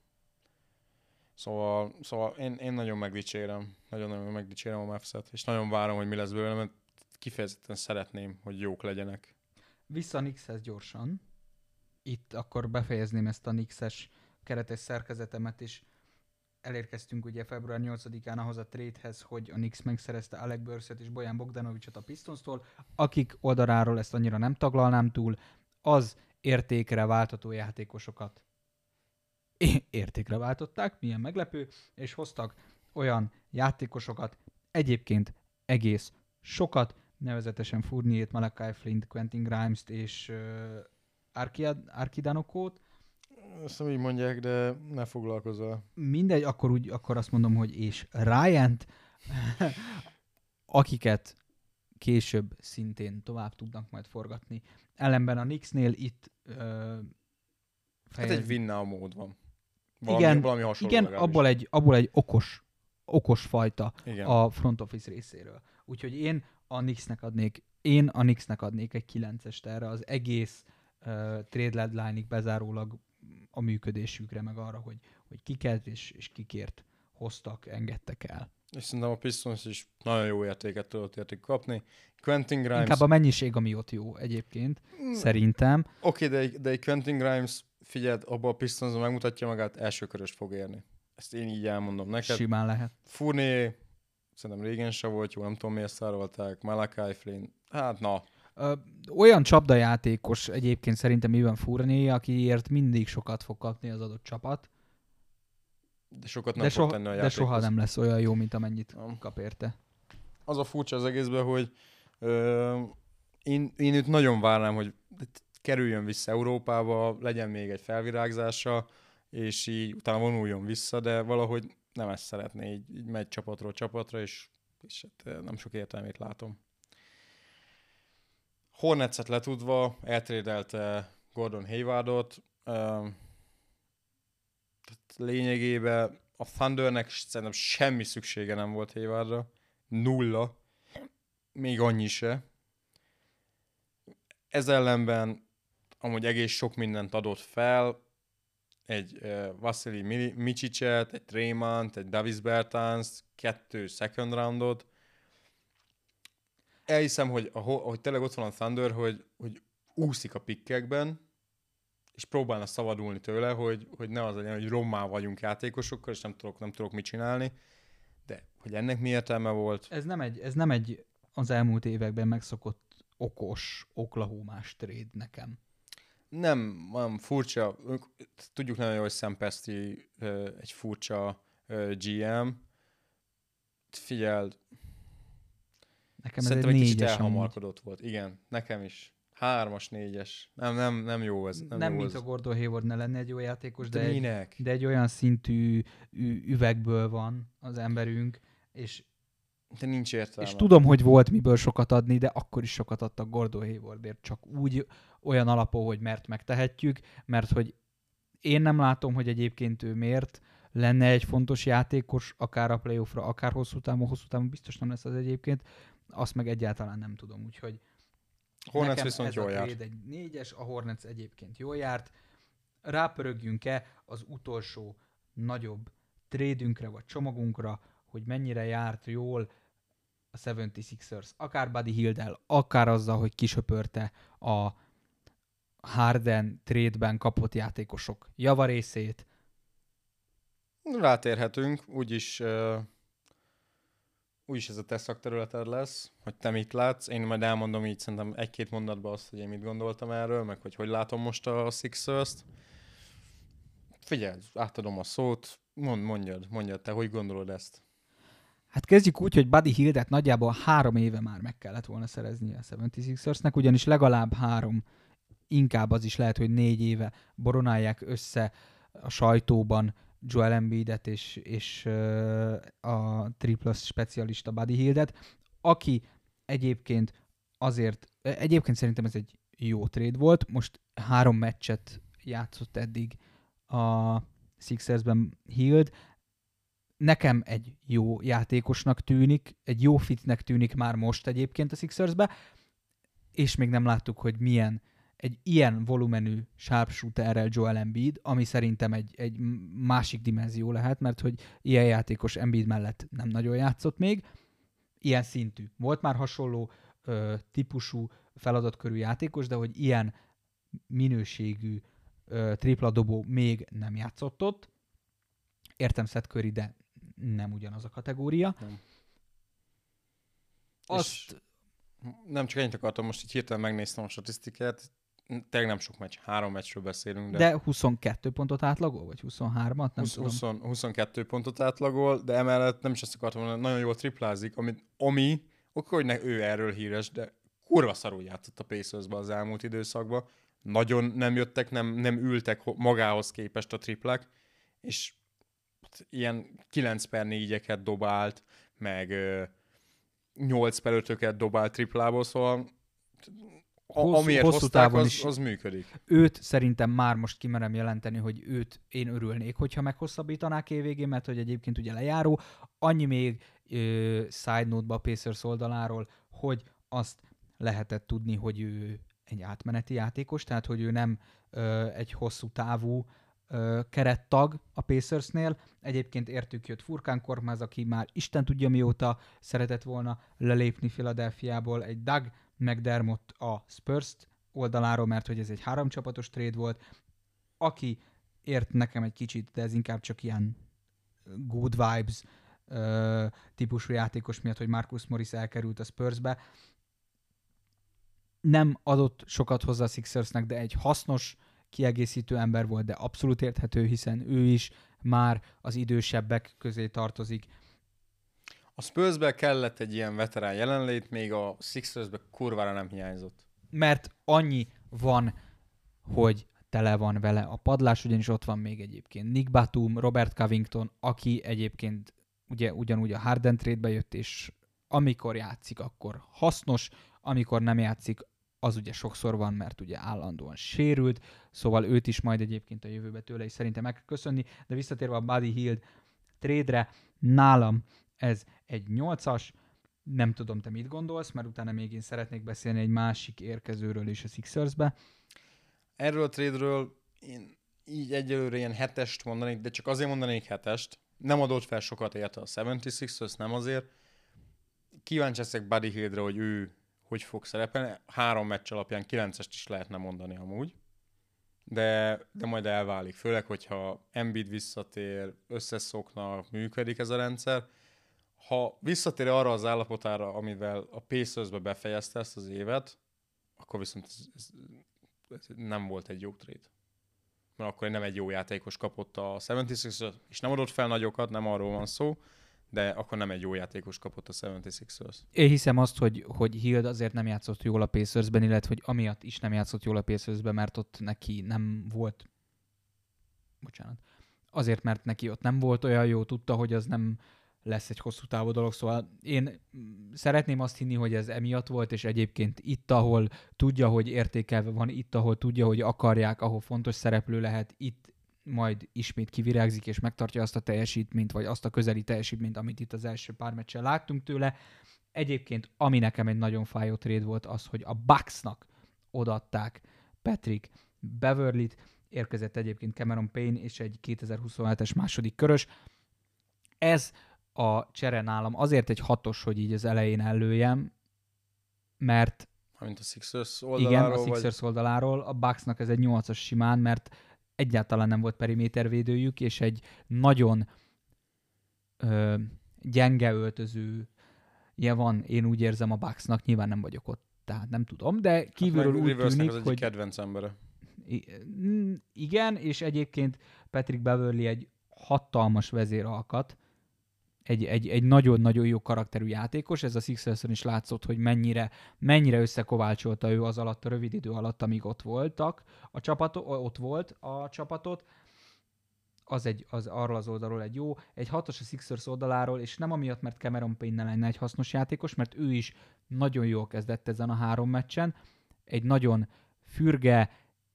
Szóval, szóval én, én nagyon megdicsérem, nagyon-nagyon megdicsérem a mavs és nagyon várom, hogy mi lesz belőle, mert kifejezetten szeretném, hogy jók legyenek. Vissza Nixhez gyorsan. Itt akkor befejezném ezt a Nixes keretes szerkezetemet, és elérkeztünk ugye február 8-án ahhoz a trédhez, hogy a Knicks megszerezte Alec Burset és Bojan Bogdanovicsot a Pistons-tól, akik oldaláról ezt annyira nem taglalnám túl, az értékre váltató játékosokat értékre váltották, milyen meglepő, és hoztak olyan játékosokat, egyébként egész sokat, nevezetesen Fournier-t, Malakai Flint, Quentin Grimes-t és uh, Arkidanokót. Ezt nem így mondják, de ne foglalkozol. Mindegy, akkor, úgy, akkor azt mondom, hogy és ryan akiket később szintén tovább tudnak majd forgatni. Ellenben a Knicksnél itt uh, fejez... Hát egy vinna a mód van. Valami, igen, valami igen abból egy, abból egy okos, okos fajta igen. a front office részéről. Úgyhogy én a Knicksnek adnék, én a Knicksnek adnék egy 9-est erre az egész uh, trade deadline-ig bezárólag a működésükre, meg arra, hogy, hogy kiket és, és kikért hoztak, engedtek el. És szerintem a Pistons is nagyon jó értéket tudott érték kapni. Quentin Grimes... Inkább a mennyiség, ami ott jó egyébként, mm. szerintem. Oké, okay, de, de egy Quentin Grimes, figyeld, abban a Pistons megmutatja magát, elsőkörös fog érni. Ezt én így elmondom neked. Simán lehet. Fournier, szerintem régen se volt jó, nem tudom miért szárolták, Malakai Flynn, hát na. Ö, olyan csapdajátékos egyébként szerintem Ivan Fournier, akiért mindig sokat fog kapni az adott csapat. De sokat nem de fog tenni a De soha nem lesz olyan jó, mint amennyit nem. kap érte. Az a furcsa az egészben, hogy ö, én, én őt nagyon várnám, hogy kerüljön vissza Európába, legyen még egy felvirágzása, és így utána vonuljon vissza, de valahogy nem ezt szeretné, így, így megy csapatról csapatra, és, és hát nem sok értelmét látom. Hornetszet letudva eltrédelte Gordon Haywardot, uh, lényegében a Thundernek szerintem semmi szüksége nem volt Haywardra, nulla, még annyi se. Ez ellenben amúgy egész sok mindent adott fel, egy uh, Vasili Micsicset, egy Trémant, egy Davis Bertans, kettő second roundot. Elhiszem, hogy, a, hogy tényleg ott van a Thunder, hogy, hogy úszik a pikkekben, és próbálna szabadulni tőle, hogy, hogy ne az legyen, hogy rommá vagyunk játékosokkal, és nem tudok, nem tudok mit csinálni. De hogy ennek mi értelme volt? Ez nem egy, ez nem egy az elmúlt években megszokott okos, oklahómás trade nekem. Nem, nem furcsa. Tudjuk nagyon jó, hogy Sam Pesti egy furcsa GM. Figyeld, Nekem ez egy, egy kicsit elhamarkodott volt. Igen, nekem is. Hármas, négyes. Nem, nem, nem jó ez. Nem, nem jó mint ez. a Gordon Hayward ne lenne egy jó játékos, de, de, egy, de egy olyan szintű üvegből van az emberünk, és de nincs értelme. És tudom, hogy volt miből sokat adni, de akkor is sokat adtak Gordon Haywardért, csak úgy olyan alapon, hogy mert megtehetjük, mert hogy én nem látom, hogy egyébként ő miért lenne egy fontos játékos, akár a playoffra, akár hosszú távon, hosszú távon biztos nem lesz az egyébként, azt meg egyáltalán nem tudom, úgyhogy Hornets viszont jól járt. egy négyes, a Hornets egyébként jól járt. Rápörögjünk-e az utolsó nagyobb trédünkre vagy csomagunkra, hogy mennyire járt jól a 76ers, akár Buddy Hildel, akár azzal, hogy kisöpörte a Harden trade-ben kapott játékosok javarészét. Rátérhetünk, úgyis uh, úgyis ez a te szakterületed lesz, hogy te mit látsz. Én majd elmondom így szerintem egy-két mondatban azt, hogy én mit gondoltam erről, meg hogy hogy látom most a Sixers-t. Figyelj, átadom a szót, mond, mondjad, mondjad te, hogy gondolod ezt? Hát kezdjük úgy, hogy Buddy Hildet nagyjából három éve már meg kellett volna szerezni a 76ersnek, ugyanis legalább három, inkább az is lehet, hogy négy éve boronálják össze a sajtóban Joel Embiidet és, és a triplos specialista Buddy Hildet, aki egyébként azért, egyébként szerintem ez egy jó trade volt, most három meccset játszott eddig a Sixersben Hild, nekem egy jó játékosnak tűnik, egy jó fitnek tűnik már most egyébként a Sixersbe, és még nem láttuk, hogy milyen egy ilyen volumenű sharpshooterrel Joel Embiid, ami szerintem egy, egy másik dimenzió lehet, mert hogy ilyen játékos Embiid mellett nem nagyon játszott még, ilyen szintű. Volt már hasonló ö, típusú feladatkörű játékos, de hogy ilyen minőségű ö, még nem játszott ott. Értem Seth Curry, de nem ugyanaz a kategória. Nem. Azt, Nem csak ennyit akartam, most így hirtelen megnéztem a statisztikát. Tényleg nem sok meccs, három meccsről beszélünk, de, de, de 22 pontot átlagol, vagy 23-at, nem 20, tudom. 20, 22 pontot átlagol, de emellett nem is ezt akartam mondani, nagyon jól triplázik, ami, ami oké, hogy ne, ő erről híres, de kurva szarul játszott a pacers az elmúlt időszakban. Nagyon nem jöttek, nem, nem ültek ho- magához képest a triplek, és ilyen 9 per 4-eket dobált, meg ö, 8 per 5-öket dobált triplából, szóval Hosszú- amiért hosszú hozták, távon az, is. az működik. őt szerintem már most kimerem jelenteni, hogy őt én örülnék, hogyha meghosszabbítanák évvégén, mert hogy egyébként ugye lejáró. Annyi még ö, side note-ba a Pacers oldaláról, hogy azt lehetett tudni, hogy ő egy átmeneti játékos, tehát hogy ő nem ö, egy hosszú távú kerettag a Pacersnél. Egyébként értük jött Furkán Kormáz, aki már Isten tudja mióta szeretett volna lelépni Philadelphiából, egy Doug McDermott a spurs oldaláról, mert hogy ez egy háromcsapatos trade volt, aki ért nekem egy kicsit, de ez inkább csak ilyen good vibes ö, típusú játékos miatt, hogy Marcus Morris elkerült a Spursbe. Nem adott sokat hozzá a Sixersnek, de egy hasznos, kiegészítő ember volt, de abszolút érthető, hiszen ő is már az idősebbek közé tartozik. A Spursbe kellett egy ilyen veterán jelenlét, még a Sixersbe kurvára nem hiányzott. mert annyi van, hogy tele van vele a padlás, ugyanis ott van még egyébként Nick Batum, Robert Covington, aki egyébként ugye ugyanúgy a Harden trade jött, és amikor játszik, akkor hasznos, amikor nem játszik, az ugye sokszor van, mert ugye állandóan sérült, szóval őt is majd egyébként a jövőbe tőle is szerintem meg kell köszönni, de visszatérve a Buddy Hield trade-re, nálam ez egy 8-as, nem tudom, te mit gondolsz, mert utána még én szeretnék beszélni egy másik érkezőről is a Sixersbe. Erről a trade-ről én így egyelőre ilyen hetest mondanék, de csak azért mondanék hetest. Nem adott fel sokat érte a 76ers, nem azért. Kíváncsi leszek Buddy Hieldre, hogy ő hogy fog szerepelni. Három meccs alapján 9-est is lehetne mondani amúgy. De, de majd elválik. Főleg, hogyha Embiid visszatér, összeszoknak, működik ez a rendszer. Ha visszatér arra az állapotára, amivel a Pacers-be befejezte ezt az évet, akkor viszont ez, ez, ez nem volt egy jó trade. Mert akkor nem egy jó játékos kapott a 76ers, és nem adott fel nagyokat, nem arról van szó, de akkor nem egy jó játékos kapott a 76ers. Én hiszem azt, hogy, hogy Hild azért nem játszott jól a Pacersben, illetve hogy amiatt is nem játszott jól a Pacersben, mert ott neki nem volt bocsánat, azért, mert neki ott nem volt olyan jó, tudta, hogy az nem lesz egy hosszú távú dolog, szóval én szeretném azt hinni, hogy ez emiatt volt, és egyébként itt, ahol tudja, hogy értékelve van, itt, ahol tudja, hogy akarják, ahol fontos szereplő lehet, itt majd ismét kivirágzik, és megtartja azt a teljesítményt, vagy azt a közeli teljesítményt, amit itt az első pár meccsen láttunk tőle. Egyébként, ami nekem egy nagyon fájó trade volt, az, hogy a Bucksnak odaadták Patrick Beverly-t, érkezett egyébként Cameron Payne és egy 2027-es második körös. Ez a csere nálam azért egy hatos, hogy így az elején előjem, mert Mint a Sixers igen, oldaláról, a Sixers oldaláról, a Bucksnak ez egy 8-as simán, mert egyáltalán nem volt perimétervédőjük, és egy nagyon ö, gyenge öltöző van, én úgy érzem a Bucksnak, nyilván nem vagyok ott, tehát nem tudom, de kívülről hát úgy tűnik, az hogy kedvenc embere. Igen, és egyébként Patrick Beverly egy hatalmas vezéralkat, egy, egy, egy nagyon-nagyon jó karakterű játékos, ez a Sixerson is látszott, hogy mennyire, mennyire összekovácsolta ő az alatt, a rövid idő alatt, amíg ott voltak, a csapat, ott volt a csapatot, az, egy, az arról az oldalról egy jó, egy hatos a Sixers oldaláról, és nem amiatt, mert Cameron Payne ne lenne egy hasznos játékos, mert ő is nagyon jól kezdett ezen a három meccsen, egy nagyon fürge,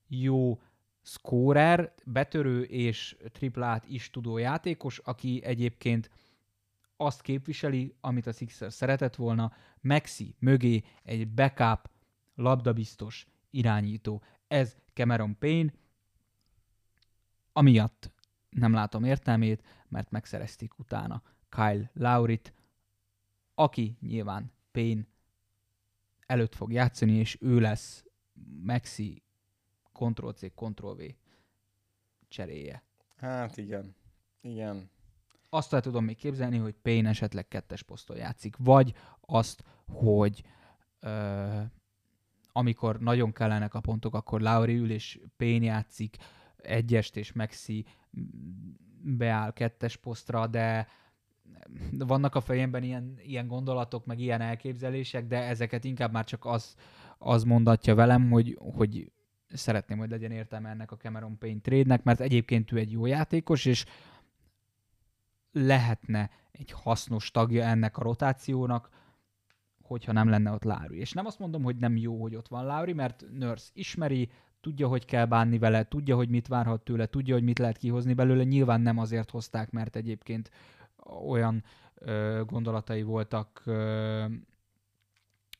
jó scorer, betörő és triplát is tudó játékos, aki egyébként azt képviseli, amit a Sixers szeretett volna, Maxi mögé egy backup, labdabiztos irányító. Ez Cameron Payne, amiatt nem látom értelmét, mert megszerezték utána Kyle Laurit, aki nyilván Payne előtt fog játszani, és ő lesz Maxi Ctrl-C, Ctrl-V cseréje. Hát igen. Igen. Azt el tudom még képzelni, hogy Payne esetleg kettes poszton játszik, vagy azt, hogy ö, amikor nagyon kellenek a pontok, akkor Lauri ül és Payne játszik egyest, és Maxi beáll kettes posztra, de vannak a fejemben ilyen, ilyen gondolatok, meg ilyen elképzelések, de ezeket inkább már csak az, az mondatja velem, hogy, hogy szeretném, hogy legyen értelme ennek a Cameron Payne trade-nek, mert egyébként ő egy jó játékos, és lehetne egy hasznos tagja ennek a rotációnak, hogyha nem lenne ott Lowry. És nem azt mondom, hogy nem jó, hogy ott van Lowry, mert Nurse ismeri, tudja, hogy kell bánni vele, tudja, hogy mit várhat tőle, tudja, hogy mit lehet kihozni belőle. Nyilván nem azért hozták, mert egyébként olyan ö, gondolatai voltak ö,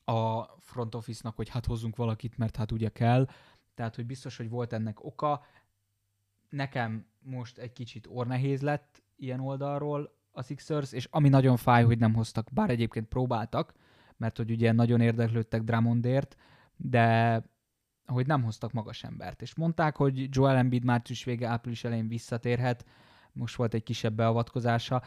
a front office-nak, hogy hát hozzunk valakit, mert hát ugye kell. Tehát, hogy biztos, hogy volt ennek oka. Nekem most egy kicsit ornehéz lett ilyen oldalról a Sixers, és ami nagyon fáj, hogy nem hoztak, bár egyébként próbáltak, mert hogy ugye nagyon érdeklődtek Drummondért, de hogy nem hoztak magas embert. És mondták, hogy Joel Embiid március vége, április elején visszatérhet, most volt egy kisebb beavatkozása,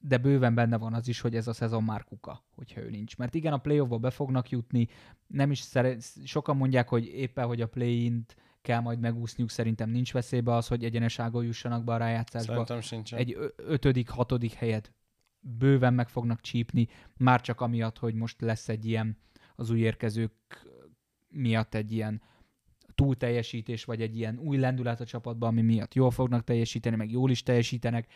de bőven benne van az is, hogy ez a szezon már kuka, hogyha ő nincs. Mert igen, a playoffba be fognak jutni, nem is szere- sokan mondják, hogy éppen, hogy a play-int kell majd megúszniuk, szerintem nincs veszélybe az, hogy egyeneságon jussanak be a rájátszásba. Szerintem sincsen. Egy ötödik, hatodik helyet bőven meg fognak csípni, már csak amiatt, hogy most lesz egy ilyen az új érkezők miatt egy ilyen túl teljesítés, vagy egy ilyen új lendület a csapatban, ami miatt jól fognak teljesíteni, meg jól is teljesítenek.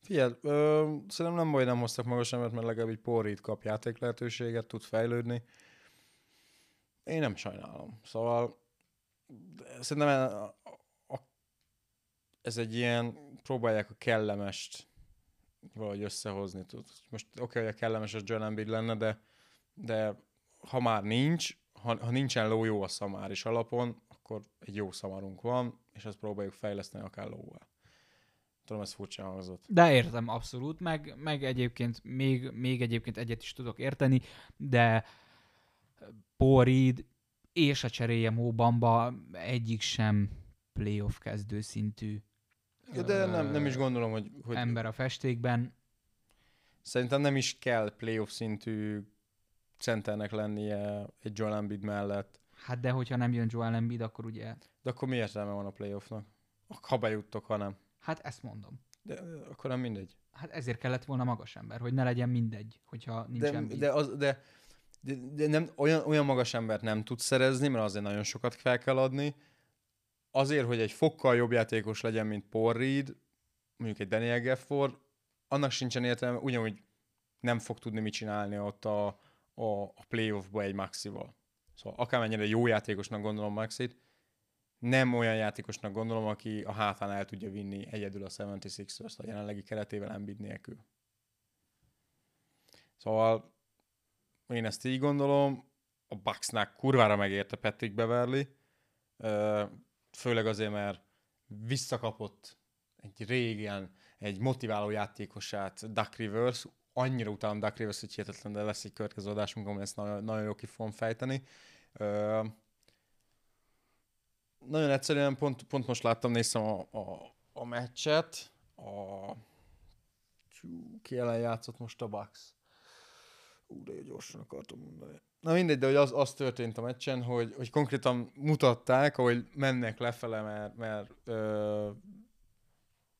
Figyelj, ö, szerintem nem baj, nem hoztak magas embert, mert legalább egy porrít kap játék lehetőséget, tud fejlődni. Én nem sajnálom. Szóval szerintem a, ez egy ilyen, próbálják a kellemest valahogy összehozni. Tud. Most oké, okay, hogy a kellemes a John Embiid lenne, de, de ha már nincs, ha, ha nincsen ló jó a szamár is alapon, akkor egy jó szamarunk van, és ezt próbáljuk fejleszteni akár lóval. Tudom, ez furcsa hangzott. De értem abszolút, meg, meg egyébként még, még egyébként egyet is tudok érteni, de Porid és a cseréje Móbamba egyik sem playoff kezdő szintű Ja, de nem, nem is gondolom, hogy, hogy ember a festékben. szerintem nem is kell playoff szintű centernek lennie egy Joel Embiid mellett. Hát de hogyha nem jön Joel Embiid, akkor ugye, De akkor mi értelme van a playoffnak? Ha bejuttok, ha nem. hát ezt mondom. De ö, akkor nem mindegy. Hát ezért kellett volna magas ember, hogy ne legyen mindegy, hogyha nincs De, Embiid. de, az, de, de, de nem, olyan, olyan magas embert nem tudsz szerezni, mert azért nagyon sokat fel kell adni. Azért, hogy egy fokkal jobb játékos legyen, mint Paul Reed, mondjuk egy Daniel Gafford, annak sincsen értelme, ugyanúgy nem fog tudni mit csinálni ott a, a, a playoffba egy Maxival. Szóval akármennyire jó játékosnak gondolom Maxit, nem olyan játékosnak gondolom, aki a hátán el tudja vinni egyedül a 76ers a jelenlegi keretével Embiid nélkül. Szóval én ezt így gondolom, a Bucksnák kurvára megérte Patrick Beverly, főleg azért, mert visszakapott egy régen egy motiváló játékosát, Duck Rivers, annyira utálom Duck Rivers, hogy hihetetlen, de lesz egy következő adásunk, ahol ezt nagyon, nagyon jó ki fogom fejteni. Nagyon egyszerűen pont, pont most láttam, néztem a, a, a meccset, a ki ellen játszott most a Bucks. Ú, de gyorsan akartam mondani. Na mindegy, de hogy az, az történt a meccsen, hogy, hogy konkrétan mutatták, hogy mennek lefele, mert, mert ö,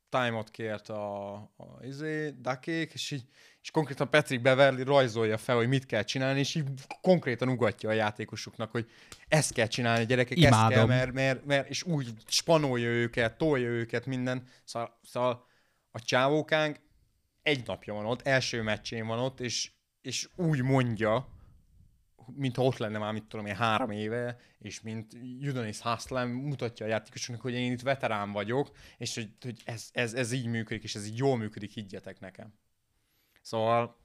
time-ot kért a, a izé, Dakék, és így és konkrétan Patrick Beverly rajzolja fel, hogy mit kell csinálni, és így konkrétan ugatja a játékosoknak, hogy ezt kell csinálni, gyerekek, Imádom. ezt kell, mert, mert, mert, és úgy spanolja őket, tolja őket, minden. Szóval, szóval a csávókánk egy napja van ott, első meccsén van ott, és, és úgy mondja, mintha ott lenne már, mit tudom én, három éve, és mint Judonis Haslem mutatja a játékosoknak, hogy én itt veterán vagyok, és hogy, hogy ez, ez, ez, így működik, és ez így jól működik, higgyetek nekem. Szóval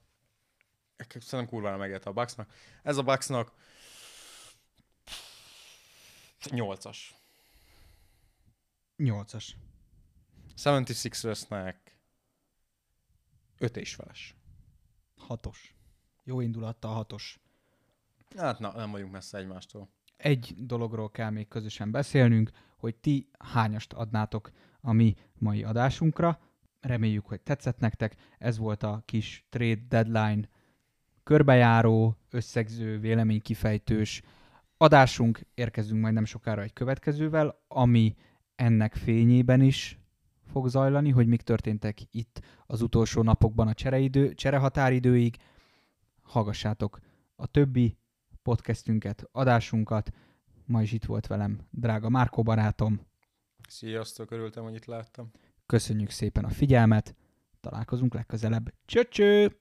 szerintem kurvára megérte a Bucksnak. Ez a Bucksnak 8-as. Nyolcas. 76ersnek 5 és feles. Hatos. Jó indulattal hatos. Hát na, nem vagyunk messze egymástól. egy dologról kell még közösen beszélnünk, hogy ti hányast adnátok a mi mai adásunkra. Reméljük, hogy tetszett nektek. Ez volt a kis trade deadline körbejáró, összegző, véleménykifejtős adásunk. Érkezünk majd nem sokára egy következővel, ami ennek fényében is fog zajlani, hogy mik történtek itt az utolsó napokban a csereidő, cserehatáridőig. Hallgassátok a többi podcastünket, adásunkat. Ma is itt volt velem drága Márkó barátom. Sziasztok, örültem, hogy itt láttam. Köszönjük szépen a figyelmet, találkozunk legközelebb. Cső-cső!